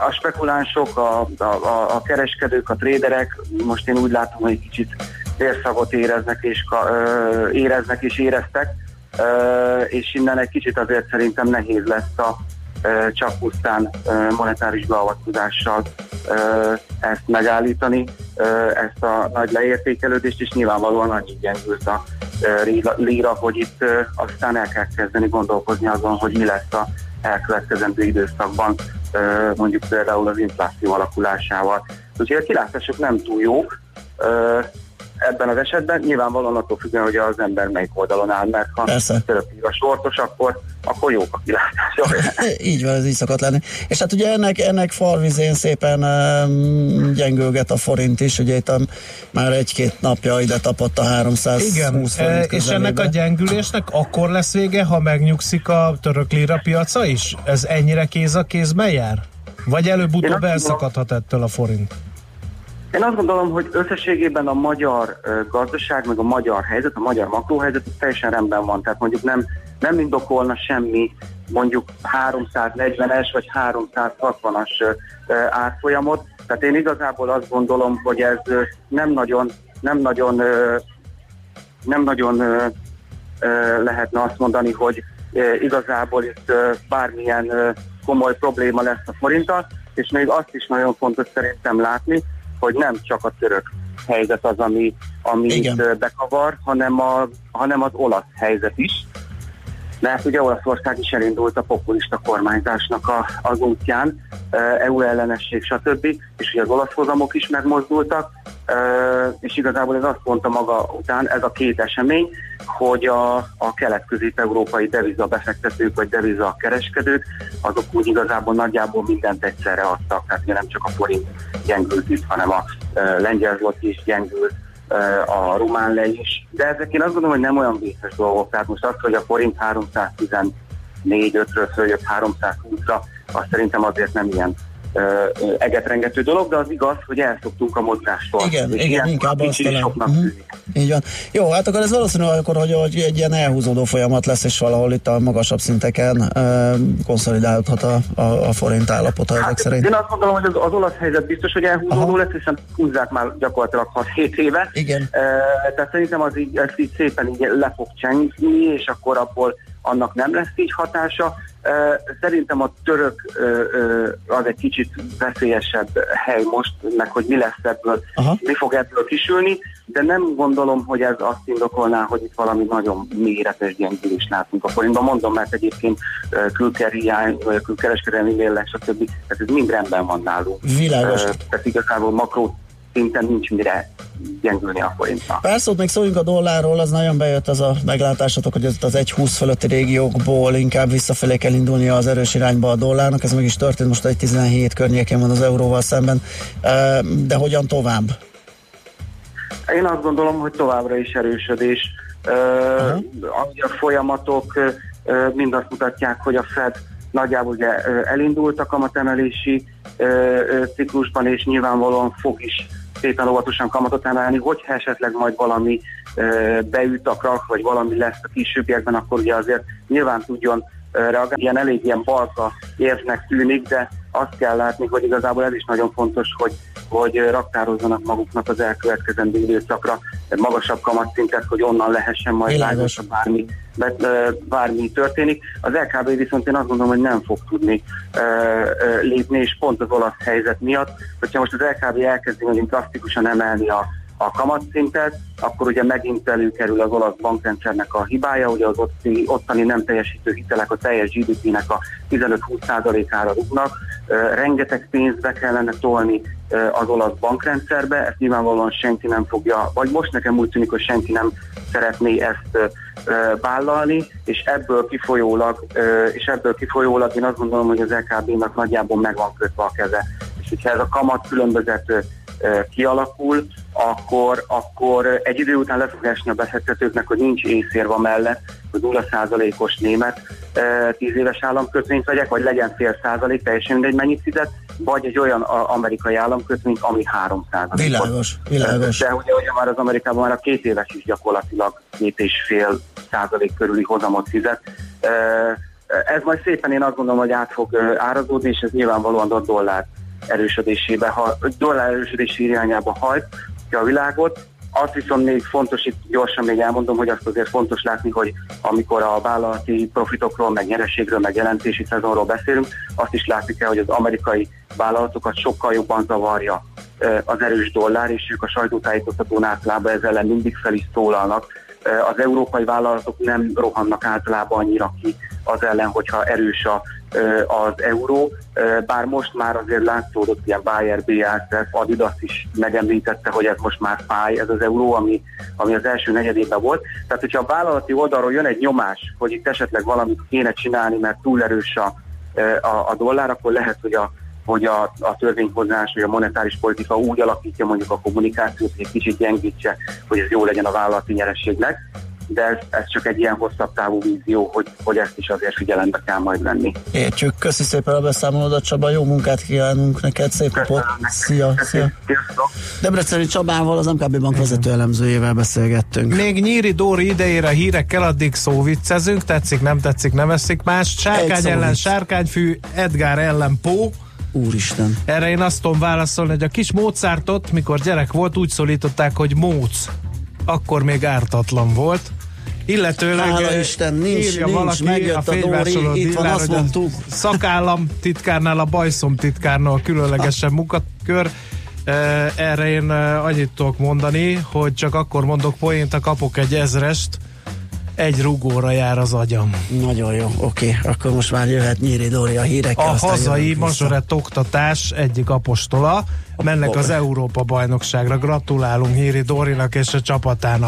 Speaker 21: A spekulánsok, a, a, a, kereskedők, a tréderek, most én úgy látom, hogy egy kicsit vérszagot éreznek és, ö, éreznek és éreztek, Ö, és innen egy kicsit azért szerintem nehéz lesz a csak pusztán monetáris beavatkozással ezt megállítani, ezt a nagy leértékelődést, és nyilvánvalóan annyi gyengült a lira, hogy itt aztán el kell kezdeni gondolkozni azon, hogy mi lesz a elkövetkezendő időszakban, mondjuk például az infláció alakulásával. Úgyhogy a kilátások nem túl jók, ebben az esetben nyilvánvalóan attól függően, hogy az ember melyik oldalon áll, mert ha török a sortos, akkor, akkor jók a kilátások. <laughs>
Speaker 3: Így van, ez így szokott lenni. És hát ugye ennek, ennek farvizén szépen um, gyengülget a forint is, ugye itt a, már egy-két napja ide tapadt a 320
Speaker 13: Igen,
Speaker 3: forint
Speaker 13: e, és ennek a gyengülésnek akkor lesz vége, ha megnyugszik a török lira piaca is? Ez ennyire kéz a kézben jár? Vagy előbb-utóbb elszakadhat ettől a forint?
Speaker 21: Én azt gondolom, hogy összességében a magyar gazdaság, meg a magyar helyzet, a magyar makróhelyzet teljesen rendben van. Tehát mondjuk nem, nem indokolna semmi mondjuk 340-es vagy 360-as ö, ö, árfolyamot. Tehát én igazából azt gondolom, hogy ez nem nagyon, nem nagyon, nem nagyon lehetne azt mondani, hogy igazából itt bármilyen komoly probléma lesz a forinttal, és még azt is nagyon fontos szerintem látni, hogy nem csak a török helyzet az, ami, ami itt bekavar, hanem, a, hanem az olasz helyzet is. Mert ugye Olaszország is elindult a populista kormányzásnak a, az útján, EU ellenesség, stb. És ugye az olasz hozamok is megmozdultak, és igazából ez azt mondta maga után, ez a két esemény, hogy a, a kelet-közép-európai deviza befektetők vagy deviza kereskedők, azok úgy igazából nagyjából mindent egyszerre adtak, tehát nem csak a forint gyengült itt, hanem a lengyel zloty is gyengült, a román le is, de ezek én azt gondolom, hogy nem olyan vészes dolgok, tehát most az, hogy a forint 314-5-ről följött 320-ra, az szerintem azért nem ilyen egetrengető dolog, de az igaz, hogy elszoktunk a mozgástól.
Speaker 3: Igen,
Speaker 21: És
Speaker 3: igen, inkább azt
Speaker 21: soknak tűnik.
Speaker 3: Így van. Jó, hát akkor ez valószínűleg akkor, hogy, hogy egy ilyen elhúzódó folyamat lesz, és valahol itt a magasabb szinteken uh, konszolidálódhat a, a, a forint állapota ezek szerint.
Speaker 21: Én azt gondolom, hogy az, az olasz helyzet biztos, hogy elhúzódó lesz, hiszen húzzák már gyakorlatilag 6-7 éve.
Speaker 3: Igen.
Speaker 21: E, tehát szerintem az így, ez így szépen így le fog csengni, és akkor abból, annak nem lesz így hatása. Szerintem a török az egy kicsit veszélyesebb hely most, meg hogy mi lesz ebből,
Speaker 3: Aha.
Speaker 21: mi fog ebből kisülni, de nem gondolom, hogy ez azt indokolná, hogy itt valami nagyon méretes gyengülést látunk a forintban. Mondom, mert egyébként külkerhiány, külkereskedelmi mérleg, stb. Tehát ez mind rendben van nálunk.
Speaker 3: Világos.
Speaker 21: Tehát igazából makró szinten nincs mire gyengülni a forintnak.
Speaker 3: Pár szót még szóljunk a dollárról, az nagyon bejött az a meglátásatok, hogy az 1.20 fölötti régiókból inkább visszafelé kell indulnia az erős irányba a dollárnak, ez meg is történt, most egy 17 környékén van az euróval szemben, de hogyan tovább?
Speaker 21: Én azt gondolom, hogy továbbra is erősödés. Uh-huh. A folyamatok mind azt mutatják, hogy a Fed nagyjából ugye elindult a kamatemelési ciklusban, és nyilvánvalóan fog is szépen óvatosan kamatot emelni, hogyha esetleg majd valami ö, beüt a krak, vagy valami lesz a későbbiekben, akkor ugye azért nyilván tudjon reagálni. Ilyen elég ilyen balka érznek tűnik, de azt kell látni, hogy igazából ez is nagyon fontos, hogy hogy raktározzanak maguknak az elkövetkezendő időszakra magasabb kamatszintet, hogy onnan lehessen majd
Speaker 3: Világos.
Speaker 21: lágos, bármi, be- bármi történik. Az LKB viszont én azt gondolom, hogy nem fog tudni ö, ö, lépni, és pont az olasz helyzet miatt, hogyha most az LKB elkezdi nagyon drasztikusan emelni a a kamatszintet, akkor ugye megint előkerül az olasz bankrendszernek a hibája, ugye az ottani, ottani nem teljesítő hitelek a teljes GDP-nek a 15-20%-ára rúgnak, Rengeteg pénzbe kellene tolni az olasz bankrendszerbe, ezt nyilvánvalóan senki nem fogja, vagy most nekem úgy tűnik, hogy senki nem szeretné ezt vállalni, és ebből kifolyólag, és ebből kifolyólag én azt gondolom, hogy az LKB-nak nagyjából meg van kötve a keze. És hogyha ez a kamat különbözet kialakul, akkor, akkor egy idő után le fog esni a befektetőknek, hogy nincs észérva mellett, hogy 0%-os német ö, 10 éves államkötvényt vegyek, vagy legyen fél százalék, teljesen mindegy mennyit fizet, vagy egy olyan amerikai államkötvényt, ami 3 százalék.
Speaker 3: Világos, világos.
Speaker 21: De ugye, ugye már az Amerikában már a két éves is gyakorlatilag két és fél százalék körüli hozamot fizet. Ez majd szépen én azt gondolom, hogy át fog árazódni, és ez nyilvánvalóan a dollár erősödésébe, ha, dollár erősödési irányába hajt ki a világot. Azt viszont még fontos, itt gyorsan még elmondom, hogy azt azért fontos látni, hogy amikor a vállalati profitokról, meg nyereségről, meg jelentési szezonról beszélünk, azt is látni kell, hogy az amerikai vállalatokat sokkal jobban zavarja az erős dollár, és ők a sajtótájékoztatón általában ezzel ellen mindig fel is szólalnak. Az európai vállalatok nem rohannak általában annyira ki az ellen, hogyha erős a, az euró, bár most már azért látszódott ilyen Bayer, BASF, Adidas is megemlítette, hogy ez most már fáj, ez az euró, ami, ami az első negyedében volt. Tehát, hogyha a vállalati oldalról jön egy nyomás, hogy itt esetleg valamit kéne csinálni, mert túl erős a, a, a dollár, akkor lehet, hogy a hogy a, a törvényhozás vagy a monetáris politika úgy alakítja mondjuk a kommunikációt, hogy egy kicsit gyengítse, hogy ez jó legyen a vállalati nyerességnek, de ez, ez csak egy ilyen hosszabb távú vízió, hogy, hogy ezt is azért figyelembe kell majd venni.
Speaker 3: Értjük, köszi szépen a beszámolódat Csaba, jó munkát kívánunk neked, szép napot, szia, szia. Debreceni Csabával, az MKB Bank vezető elemzőjével beszélgettünk.
Speaker 4: Még Nyíri Dóri idejére hírekkel, addig szóviccezünk, tetszik, nem tetszik, nem eszik más. Sárkány ellen sárkányfű, Edgar ellen Pó.
Speaker 3: Úristen.
Speaker 4: Erre én azt tudom válaszolni, hogy a kis Mozartot, mikor gyerek volt, úgy szólították, hogy Móc. Akkor még ártatlan volt. Illetőleg
Speaker 3: Hála Isten, nincs,
Speaker 4: írja
Speaker 3: nincs,
Speaker 4: valaki
Speaker 3: megjött a
Speaker 4: fénymásoló
Speaker 3: Dóri, itt van, azt
Speaker 4: a
Speaker 3: mondtuk.
Speaker 4: Szakállam titkárnál, a bajszom titkárnál a különlegesen munkakör. Erre én annyit tudok mondani, hogy csak akkor mondok poént, ha kapok egy ezrest, egy rugóra jár az agyam.
Speaker 3: Nagyon jó, oké, akkor most már jöhet Nyíri Dóri a hírekkel.
Speaker 4: A hazai mazsorett oktatás egyik apostola mennek az Európa bajnokságra. Gratulálunk Híri Dórinak és a csapatának.